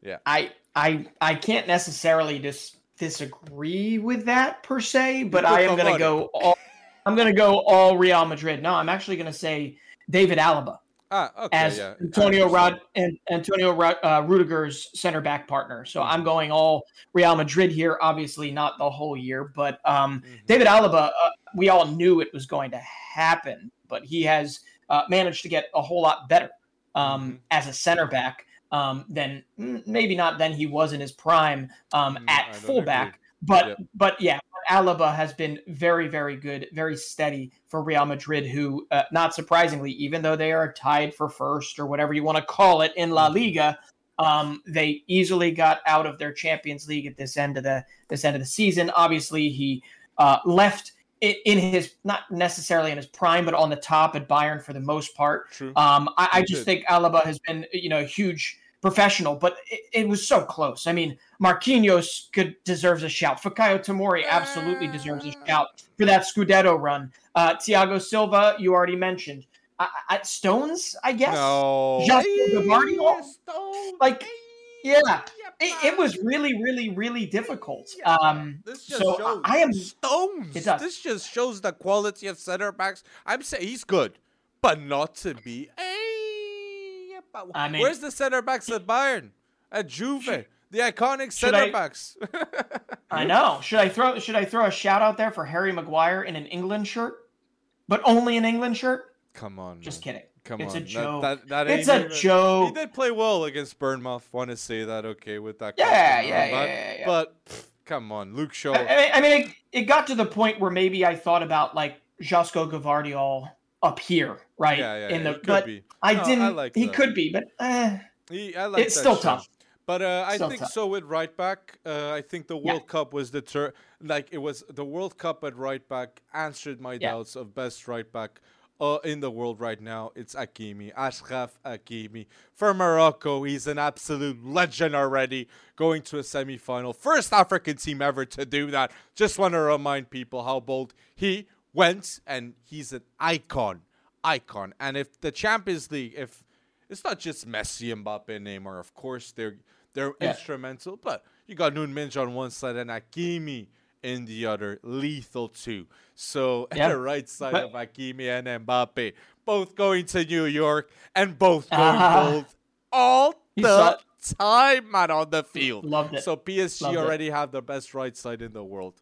Yeah. I I I can't necessarily dis- disagree with that per se, but I am going to money. go all I'm going to go all Real Madrid. No, I'm actually going to say David Alaba ah okay as yeah Antonio Rod and Antonio Rod, uh, Rudiger's center back partner. So Mm-hmm. I'm going all Real Madrid here. Obviously, not the whole year, but um, Mhm. David Alaba, uh, we all knew it was going to happen, but he has uh, managed to get a whole lot better um, Mhm. as a center back um, than mm, maybe not than he was in his prime um, Mm, at fullback. agree. But Yep. but yeah, Alaba has been very very good, very steady for Real Madrid. Who, uh, not surprisingly, even though they are tied for first or whatever you want to call it in Mm-hmm. La Liga, um, they easily got out of their Champions League at this end of the this end of the season. Obviously, he uh, left in his not necessarily in his prime, but on the top at Bayern for the most part. True. Um, I, I just did. think Alaba has been, you know, a huge professional, but it, it was so close. I mean, Marquinhos could deserves a shout. Fikayo Tomori absolutely deserves a shout for that Scudetto run. Uh, Thiago Silva, you already mentioned. I, I, Stones, I guess. No. Just Hey, Like, yeah. yeah, It, it was really, really, really difficult. Um, This just so shows I am. stones. It does. This just shows the quality of center backs. I'm saying he's good, but not to be. Hey, but I mean- where's the center backs at Bayern, at Juve, the iconic center I- backs? [laughs] I know. Should I throw? Should I throw a shout out there for Harry Maguire in an England shirt, but only an England shirt? Come on, Just man. kidding. Come it's on, a joke. That, that, that It's a even- He did play well against Bournemouth. Want to say that? Okay, with that. Yeah, yeah, yeah, but- yeah, yeah. But pff, come on, Luke Shaw. I, I mean, I mean, it, it got to the point where maybe I thought about like Josko Gvardiol up here, right? yeah, yeah, in the, he but be. I No, didn't. like he that. could be, but eh, He, I like it's still tough. But uh, I Still think tough. so with right back. Uh, I think the Yeah. World Cup was the tur- like it was the World Cup at right back answered my Yeah. doubts of best right back uh, in the world right now. It's Hakimi, Ashraf Hakimi for Morocco. He's an absolute legend already, going to a semi-final, first African team ever to do that. Just want to remind people how bold he went, and he's an icon, icon. And if the Champions League, if it's not just Messi, Mbappe, and Neymar. Of course, they're they're Yeah. instrumental, but you got Nuno Mendes on one side and Hakimi in the other, lethal too. So [laughs] Yeah. at the right side But- of Hakimi and Mbappe, both going to New York and both going Ah. gold all [laughs] You the saw- time, man, on the field. Loved it. So PSG Loved it. already have the best right side in the world.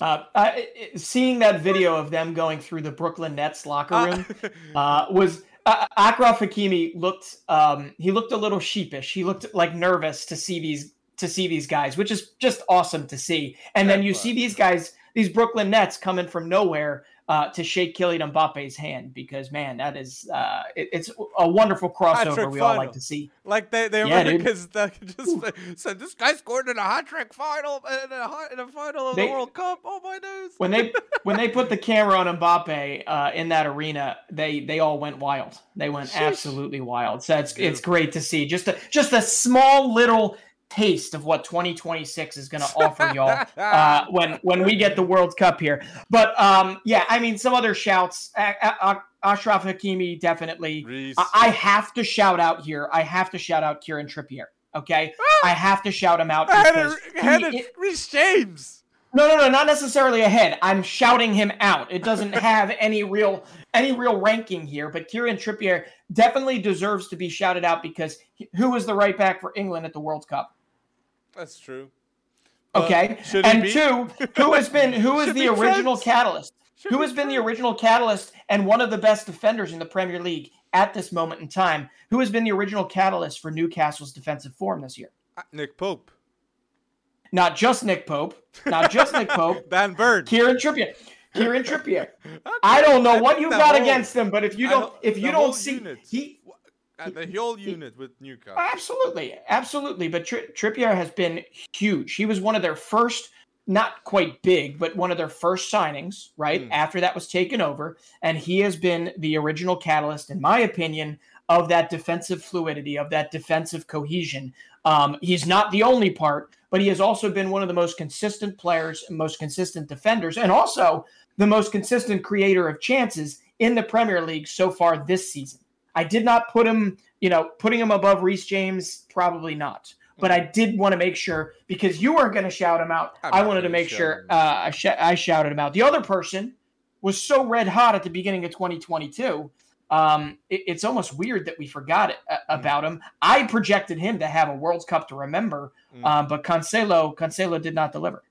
Uh, I, seeing that video of them going through the Brooklyn Nets locker room uh, [laughs] was uh, Ashraf Hakimi looked um, he looked a little sheepish. He looked like nervous to see these to see these guys, which is just awesome to see. And then you see these guys, these Brooklyn Nets coming from nowhere uh, to shake Kylian Mbappe's hand because man, that is uh, it- it's a wonderful crossover we all like to see. Like they, the Yeah, dude. Americans that just said this guy scored in a hat trick final in a, hi- in a final of They- the World Cup. Oh my days! when they [laughs] when they put the camera on Mbappe uh, in that arena, they they all went wild. They went Sheesh. absolutely wild. So it's it's great to see. Just a just a small little taste of what 2026 is going to offer y'all uh, [laughs] when when we get the World Cup here. But um, yeah, I mean some other shouts. A- A- A- Ashraf Hakimi definitely. I I have to shout out here. I have to shout out Kieran Trippier. Okay, I have to shout him out Ahead because of, he- ahead of it- Reece James. no, no, no, not necessarily ahead. I'm shouting him out. It doesn't [laughs] have any real any real ranking here, but Kieran Trippier definitely deserves to be shouted out because he- who was the right back for England at the World Cup? That's true. Okay, he and two, who has been who [laughs] is Should the original Trent. catalyst? [laughs] Should Who has been the original catalyst and one of the best defenders in the Premier League at this moment in time? Who has been the original catalyst for Newcastle's defensive form this year? Uh, Nick Pope. Not just Nick Pope, not just Nick Pope, [laughs] Dan Burn. Kieran Trippier. Kieran Trippier. I don't know I what you've got whole- against him, but if you don't, don't- if you don't see, unit. he Uh, the whole unit with Newcastle. absolutely, absolutely. But Tri- Trippier has been huge. He was one of their first, not quite big, but one of their first signings. Right Mm. after that was taken over, and he has been the original catalyst, in my opinion, of that defensive fluidity, of that defensive cohesion. Um, he's not the only part, but he has also been one of the most consistent players, and most consistent defenders, and also the most consistent creator of chances in the Premier League so far this season. I did not put him, you know, putting him above Reece James, probably not. But I did want to make sure because you weren't going to shout him out. I'm I wanted to make sure uh, I, sh- I shouted him out. The other person was so red hot at the beginning of 2022. Um, it- it's almost weird that we forgot it, uh, about him. I projected him to have a World Cup to remember, Mm. um, but Cancelo Cancelo did not deliver.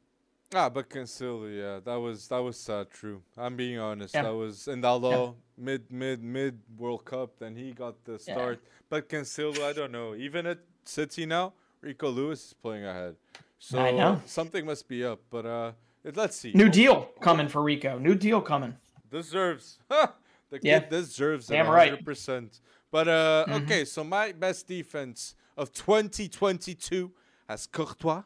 Ah, but Cancelo, yeah, that was that was uh, true. I'm being honest. Yeah. That was Indalo mid mid mid World Cup, then he got the Yeah. start. But Cancelo, I don't know. Even at City now, Rico Lewis is playing ahead. So I know. something must be up. But uh, it- let's see. New deal coming for Rico. New deal coming. deserves. [laughs] the kid Yeah. deserves. Damn right. 100%. But uh, Mhm. okay, so my best defense of 2022 has Courtois,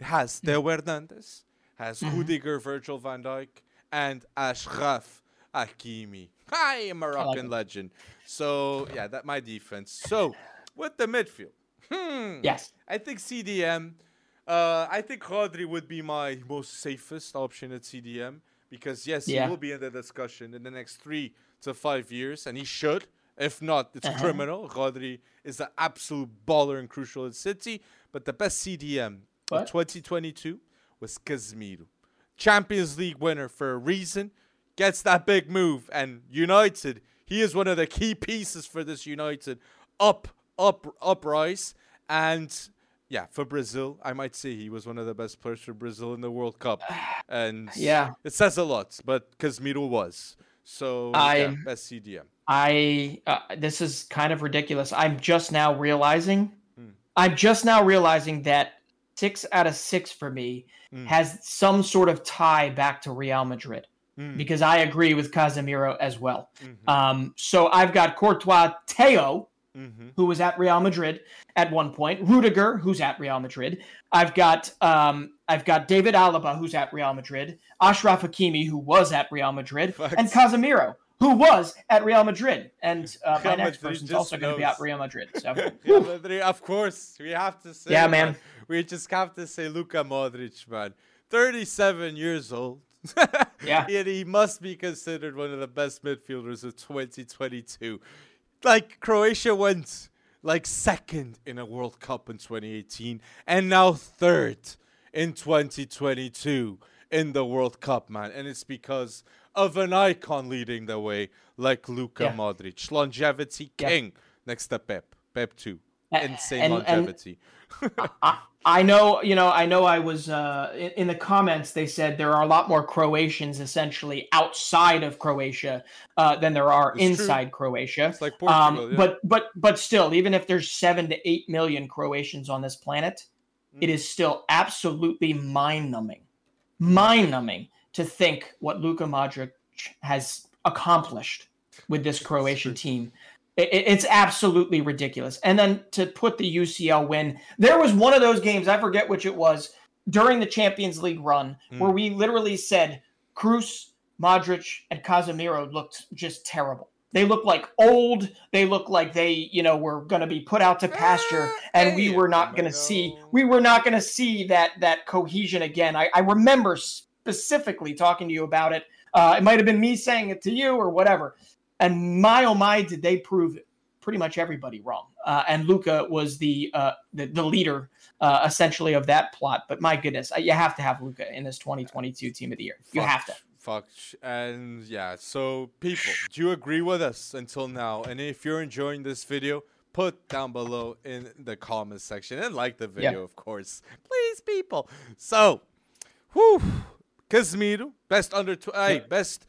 has Mm. Theo Hernandez, has Mhm. Rudiger, Virgil van Dijk, and Ashraf Hakimi. Hi, Moroccan it. legend. So yeah, that my defense. So with the midfield, hmm, Yes. I think CDM. Uh, I think Rodri would be my most safest option at CDM because yes, Yeah. he will be in the discussion in the next three to five years, and he should. If not, it's Uh-huh. criminal. Rodri is an absolute baller and crucial at City. But the best CDM What? of 2022 was Casemiro, Champions League winner for a reason. Gets that big move, and United. He is one of the key pieces for this United up, up, uprise, and yeah, for Brazil, I might say he was one of the best players for Brazil in the World Cup, and [sighs] Yeah. it says a lot. But Casemiro was so I'm- best CDM. I uh, this is kind of ridiculous. I'm just now realizing Hmm. I'm just now realizing that 6 out of 6 for me Hmm. has some sort of tie back to Real Madrid Mm, because I agree with Casemiro as well. mhm, Um, so I've got Courtois Theo mhm. who was at Real Madrid at one point, Rudiger, who's at Real Madrid. I've got um, I've got David Alaba, who's at Real Madrid, Ashraf Hakimi, who was at Real Madrid, and. Casemiro, who was at Real Madrid. And uh, my [laughs] next person's also going to be at. Real Madrid. So [laughs] Real Madrid, of course, we have to say. Yeah, man. We just have to say Luka Modric, man. 37 years old. [laughs] Yeah. and he must be considered one of the best midfielders of 2022. Like, Croatia went like second in a World Cup in 2018 and now third in 2022 in the World Cup, man. And it's because of an icon leading the way like Luka Yeah. Modric. Longevity Yeah. king next to Pep. Pep 2. Insane and- and- longevity. [laughs] I, I know, you know, I know. I was uh, in, in the comments. They said there are a lot more Croatians essentially outside of Croatia uh, than there are It's true. inside Croatia. it's like Portugal. Um, yeah. But but but still, even if there's seven to eight million Croatians on this planet, it Mm. is still absolutely mind numbing, mind numbing to think what Luka Modric has accomplished with this Croatian team. It, it- it's absolutely ridiculous. And then to put the UCL win, there was one of those games, I forget which it was, during the Champions League run, Mm. where we literally said Kroos, Modric, and Casemiro looked just terrible. They looked like old. They looked like they, you know, were going to be put out to pasture, Ah, and we were not going to see. We were not going to see that that cohesion again. I, I remember specifically talking to you about it. Uh, it might have been me saying it to you or whatever. And my oh my, did they prove? Pretty much everybody wrong. Uh, and Luka was the, uh, the the leader uh, essentially of that plot. But my goodness, you have to have Luka in this 2022 Team of the Year. You Fuck, have to. Fuck. And yeah, so people, do you agree with us until now? And if you're enjoying this video, put down below in the comment section and like the video, of course. Please, people. So, whew. Casemiro, best under tw- hey, best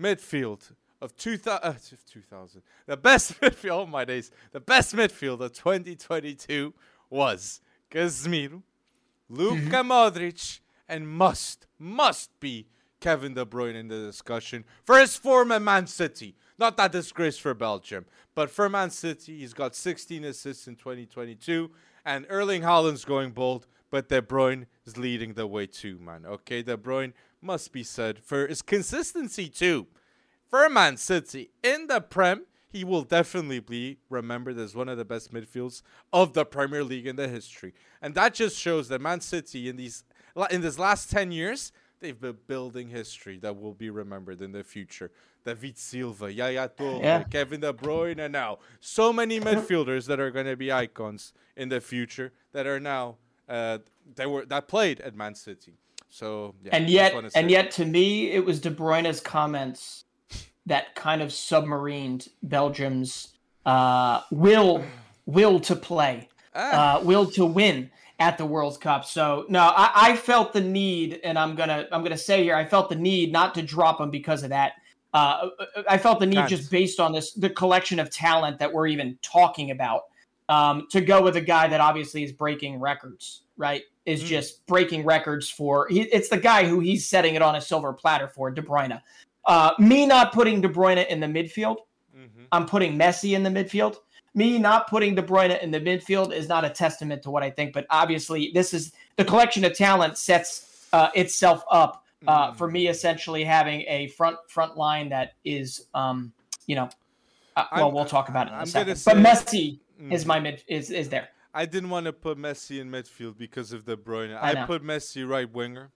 midfield of 2000, uh, 2000. The best [laughs] midfield, oh my days. The best midfield of 2022 was Casemiro, Luka Modric, and must, must be Kevin De Bruyne in the discussion for his form at Man City. Not that disgrace for Belgium, but for Man City, he's got 16 assists in 2022, and Erling Haaland's going bold, but De Bruyne is leading the way too, man. Okay, De Bruyne must be said for his consistency too. For Man City in the Prem, he will definitely be remembered as one of the best midfields of the Premier League in the history. And that just shows that Man City in these in this last 10 years, they've been building history that will be remembered in the future. David Silva, Yaya Toure, Yeah. Kevin De Bruyne, and now so many midfielders that are going to be icons in the future that are now uh, that were that played at Man City. So yeah, and yet and yet to me it was de bruyne's comments that kind of submarined belgium's uh, will will to play Ah. uh, will to win at the world cup so no I, I felt the need and i'm gonna i'm gonna say here i felt the need not to drop him because of that uh, i felt the need just based on this the collection of talent that we're even talking about um, to go with a guy that obviously is breaking records, right? Is Mm. just breaking records for. He, it's the guy who he's setting it on a silver platter for, De Bruyne. Uh, me not putting De Bruyne in the midfield, Mhm. I'm putting Messi in the midfield. Me not putting De Bruyne in the midfield is not a testament to what I think, but obviously this is the collection of talent sets uh, itself up uh, for me essentially having a front front line that is, um, you know, uh, well, we'll talk about it in a I'm second. gonna But say- Messi is my mid is is there. I didn't want to put Messi in midfield because of De Bruyne. I I, put Messi right winger.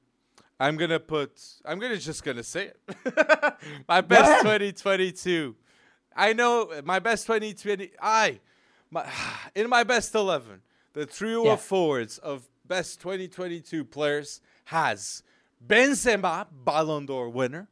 I'm gonna put. I'm gonna just gonna say it. [laughs] my best ahead. 2022. I know my best 2020. I, my [sighs] in my best 11, the trio Yeah. of forwards of best 2022 players has Benzema, Ballon d'Or winner.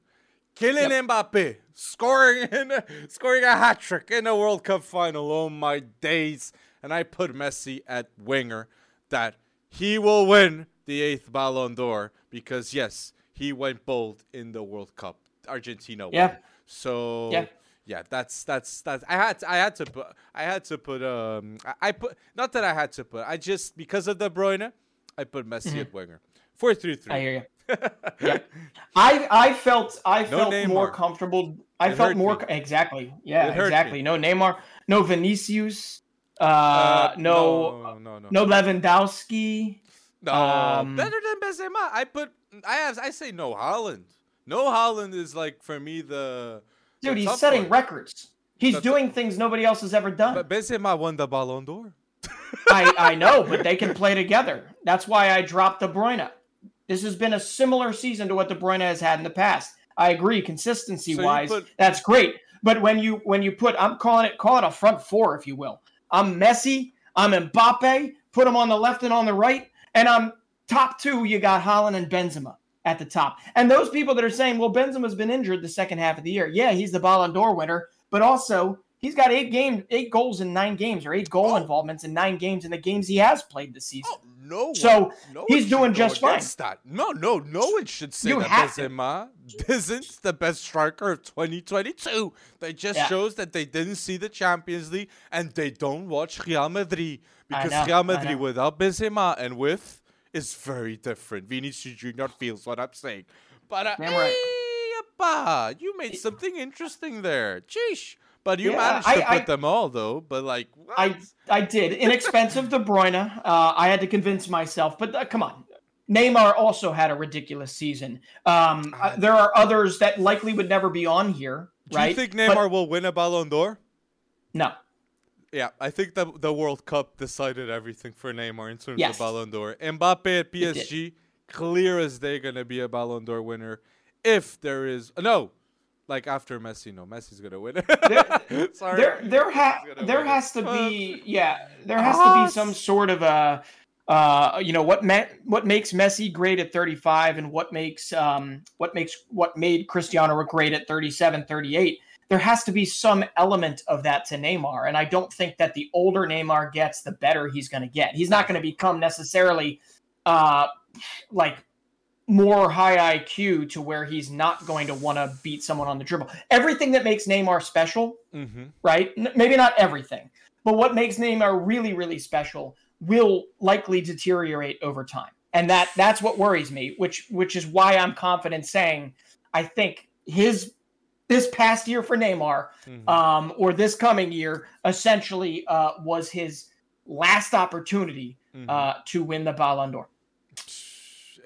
Kylian Mbappe scoring in [laughs] scoring a hat trick in a World Cup final. Oh my days! And I put Messi at winger. That he will win the eighth Ballon d'Or because yes, he went bold in the World Cup. Argentina won. Yeah. So Yeah. yeah, that's that's that's I had to, I had to put I had to put um I, I put not that I had to put I just because of De Bruyne I put Messi at winger. Four three three. Mm-hmm. I hear you. [laughs] yeah. I I felt I felt more comfortable. I It felt more me. exactly. Yeah, exactly. me. No Neymar, no Vinicius, uh, no no no no no Lewandowski. No, Um, better than Benzema. I put I have I say no Haaland. No Haaland is like for me the Dude, the he's setting one. records. He's That's- doing things nobody else has ever done. But Benzema won the Ballon d'Or. [laughs] I, I know, but they can [laughs] play together. That's why I dropped De Bruyne. This has been a similar season to what De Bruyne has had in the past. I agree, consistency So wise, put- that's great. But when you when you put, I'm calling it call it a front four, if you will. I'm Messi, I'm Mbappe. Put them on the left and on the right, and I'm top two. You got Haaland and Benzema at the top. And those people that are saying, well, Benzema's been injured the second half of the year. Yeah, he's the Ballon d'Or winner, but also He's got eight games, eight goals in nine games, or eight goal Oh. involvements in nine games in the games he has played this season. Oh, no. So, no he's doing just fine. That. No, no, no one should say You that have to. Benzema isn't the best striker of 2022. That just Yeah. shows that they didn't see the Champions League and they don't watch Real Madrid because know, Real Madrid without Benzema and with is very different. Vinicius Junior feels what I'm saying, but uh, Damn right. eh, you made something interesting there. Jeesh. But you Yeah, managed to I- put I- them all though. But like, I what? I did inexpensive De Bruyne. Uh, I had to convince myself, but uh, come on. Neymar also had a ridiculous season. Um, uh, there are others that likely would never be on here, do right? you think But Neymar will win a Ballon d'Or? no, Yeah, I think the the World Cup decided everything for Neymar in terms Yes. of Ballon d'Or. Mbappe at. PSG, clear as day, gonna be a Ballon d'Or winner. If there is no, like after Messi, no, Messi's gonna win. it. [laughs] Sorry, there there ha- there win it. has to be yeah there has to be some sort of a uh you know what ma- what makes Messi great at 35 and what makes um what makes what made Cristiano great at 37 38 there has to be some element of that to Neymar and I don't think that the older Neymar gets the better he's going to get he's not going to become necessarily uh like more high IQ to where he's not going to want to beat someone on the dribble everything that makes Neymar special hmm right? N- maybe not everything, but what makes Neymar really, really special will likely deteriorate over time, and that that's what worries me. Which which is why I'm confident saying I think his this past year for Neymar, Mhm. um, or this coming year, essentially uh, was his last opportunity Mhm. uh, to win the Ballon d'Or.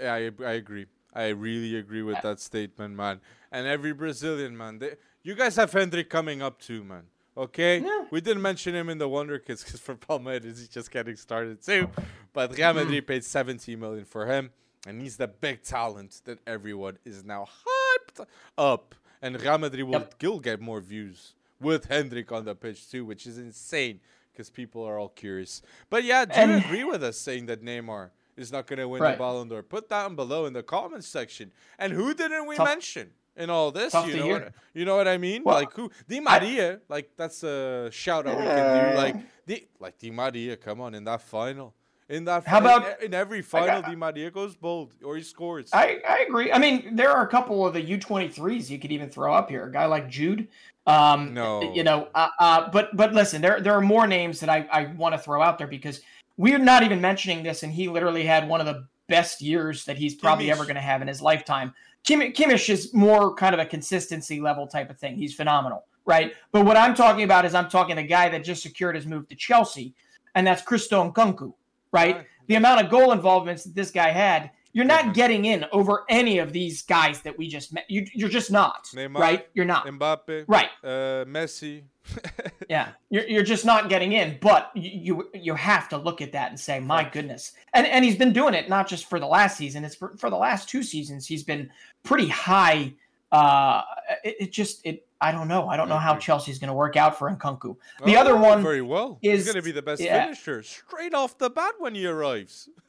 Yeah, I, I agree. I really agree with that statement, man. And every Brazilian, man. They, you guys have Endrick coming up too, man. Okay? Yeah. We didn't mention him in the Wonder Kids because for Palmeiras, he's just getting started too. But Real mm-hmm. Madrid paid 70 million for him. And he's the big talent that everyone is now hyped up. And Real Madrid will, Yep. will get more views with Endrick on the pitch too, which is insane because people are all curious. But yeah, do you agree with us saying that Neymar is not going to win Right. the Ballon d'Or? Put down below in the comments section. And who didn't we Tough- mention in all this? tough You know, what, you know what I mean? Well, like who? Di Maria, like that's a shout out we can do. Like Di, like Di Maria, come on in that final. In that, How about- in, every final? got- Di Maria goes bold or he scores. I, I agree. I mean, there are a couple of the U23s you could even throw up here. A guy like Jude. Um, No. You know, uh, uh, but but listen, there there are more names that I, I want to throw out there because we're not even mentioning this, and he literally had one of the best years that he's probably Kimmich. ever going to have in his lifetime. Kim, Kimmich is more kind of a consistency level type of thing. He's phenomenal, right? But what I'm talking about is I'm talking the guy that just secured his move to Chelsea, and that's Christo Nkunku, right? Right. the amount of goal involvements that this guy had, you're not getting in over any of these guys that we just met. You, you're just not, Neymar, right? You're not, Mbappe, right? uh, Messi. [laughs] Yeah, you're, you're just not getting in. But you, you have to look at that and say, my goodness. And and he's been doing it not just for the last season. It's for, for the last two seasons. He's been pretty high. Uh, it, it just it. I don't know. I don't know how Okay. Chelsea's going to work out for Nkunku. The Oh, other one very well. He's is- going to be the best yeah. finisher straight off the bat when he arrives. [laughs]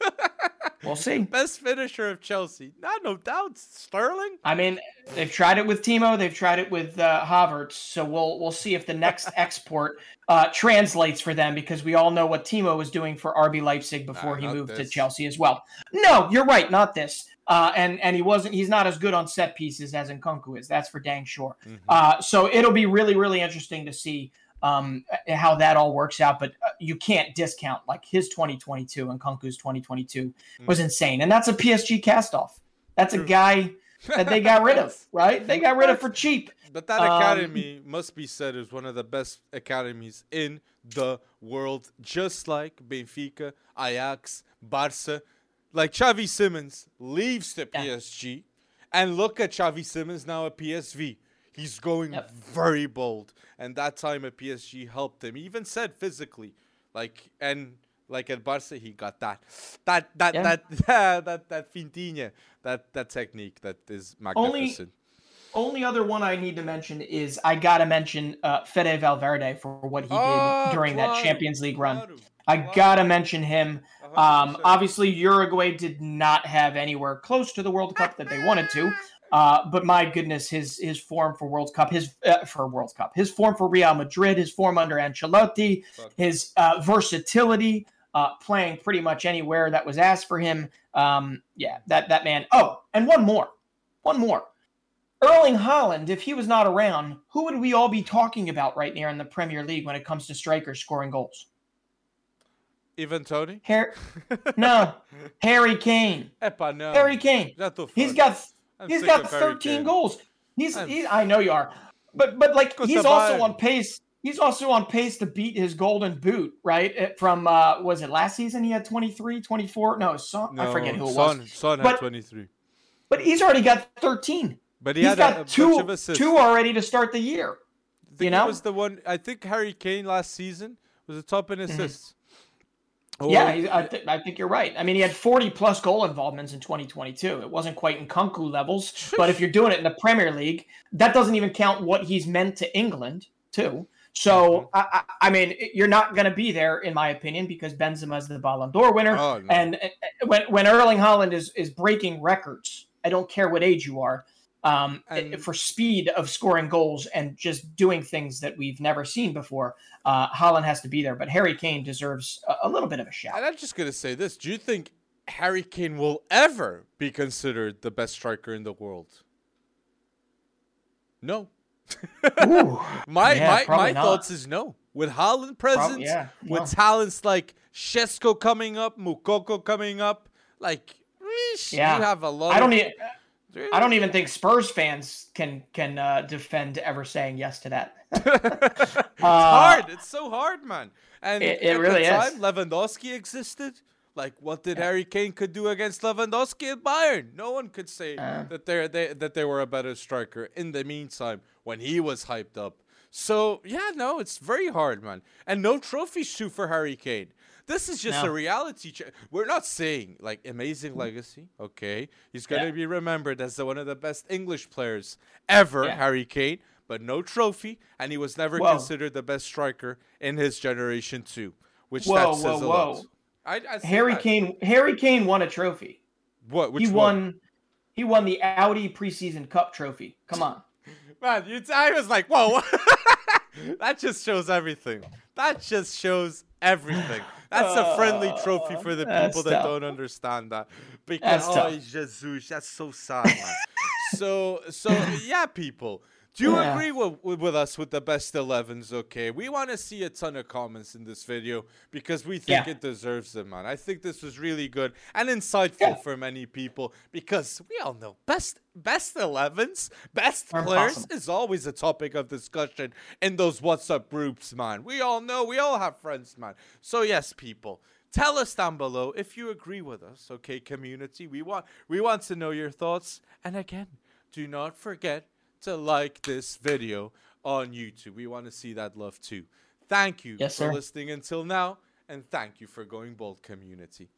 We'll see. best finisher of Chelsea. Not no doubt. Sterling. I mean, they've tried it with Timo. They've tried it with uh, Havertz. So we'll we'll see if the next [laughs] export uh, translates for them because we all know what Timo was doing for RB Leipzig before Nah, he not moved to. Chelsea as well. No, you're right. Not this. Uh, and and he wasn't. He's not as good on set pieces as Nkunku is. That's for dang sure. Mhm. Uh, so it'll be really really interesting to see um, how that all works out. But uh, you can't discount like his 2022 and Nkunku's 2022 was insane, and that's a PSG castoff. That's a guy that they got rid of, [laughs] right? They got rid of for cheap. But that Um, academy must be said is one of the best academies in the world, just like Benfica, Ajax, Barca. Like Xavi Simons leaves the Yeah. PSG, and look at Xavi Simons now at PSV. He's going Yep. very bold, and that time at PSG helped him. He even said physically, like and like at Barca, he got that, that, that, Yeah. that, [laughs] that, that, that fintinha, that, that technique that is magnificent. Only other one I need to mention is I gotta mention uh, Fede Valverde for what he Ah, did during that Champions League run. claro, I claro. gotta mention him. Um, obviously, Uruguay did not have anywhere close to the World Cup that they wanted to, Uh, but my goodness, his his form for World Cup, his uh, for World Cup, his form for Real Madrid, his form under Ancelotti, his uh, versatility, uh, playing pretty much anywhere that was asked for him. Um, yeah, that that man. Oh, and one more, one more. Erling Haaland, if he was not around, who would we all be talking about right now in the Premier League when it comes to strikers scoring goals? Ivan Toney? Har- [laughs] no, Harry Kane. Epa, no. Harry Kane. He's got I'm he's got 13 Kane. goals. He's, I know you are. But but like he's also on pace. He's also on pace to beat his golden boot, right? Uh, From uh was it last season he had 23, 24? No, Son, I forget who it Son, was. Son had But- 23. But he's already got 13. But he He's had got a, a bunch two two already to start the year. You know? was the one. I think Harry Kane last season was the top in assists. Mm-hmm. Yeah, he's, I, th- I think you're right. I mean, he had 40 plus goal involvements in 2022. It wasn't quite in Nkunku levels, but if you're doing it in the Premier League, that doesn't even count what he's meant to England too. So, I, I, I mean, you're not going to be there, in my opinion, because Benzema is the Ballon d'Or winner, Oh, no. and uh, when when Erling Haaland is is breaking records, I don't care what age you are. Um, And- for speed of scoring goals and just doing things that we've never seen before, uh, Haaland has to be there. But Harry Kane deserves a, a little bit of a shout. And I'm just gonna say this: Do you think Harry Kane will ever be considered the best striker in the world? No. [laughs] Ooh, My Yeah, my my not. thoughts is no. With Haaland present, yeah, with no. talents like Sesko coming up, Moukoko coming up, like eesh, Yeah. you have a lot. I don't of, even I don't even think Spurs fans can can uh, defend ever saying yes to that. [laughs] it's [laughs] Uh, hard. It's so hard, man. And It- it at really the is. time, Lewandowski existed. Like, what did Harry Kane could do against Lewandowski at Bayern? No one could say Uh. that they they that they were a better striker. In the meantime, when he was hyped up, so yeah, no, it's very hard, man. And no trophy too for Harry Kane. This is just No. a reality check. We're not saying like amazing mm. legacy. Okay, he's gonna Yeah. be remembered as the, one of the best English players ever, Yeah. Harry Kane. But no trophy, and he was never Whoa. considered the best striker in his generation too, which Whoa, that says whoa, a whoa. lot. I, I Harry that. Kane Harry Kane won a trophy. What? Which he one? won he won the Audi preseason cup trophy. Come on. [laughs] Man, you. I was like, whoa. [laughs] that just shows everything. That just shows everything. That's a friendly trophy for the people that don't understand that. Because oh. Jesus, that's so sad, man. so, so yeah, people. Do you Yeah. agree with, with, us with the best 11s? Okay, we want to see a ton of comments in this video because we think Yeah. it deserves them, man. I think this was really good and insightful Yeah. for many people because we all know best best 11s, best Are players impossible. is always a topic of discussion in those WhatsApp groups, man. We all know, we all have friends, man. So yes, people, tell us down below if you agree with us, okay, community. We want we want to know your thoughts. And again, do not forget to like this video on YouTube. We want to see that love too. Thank you Yes, for sir. listening until now, and thank you for going bold, community.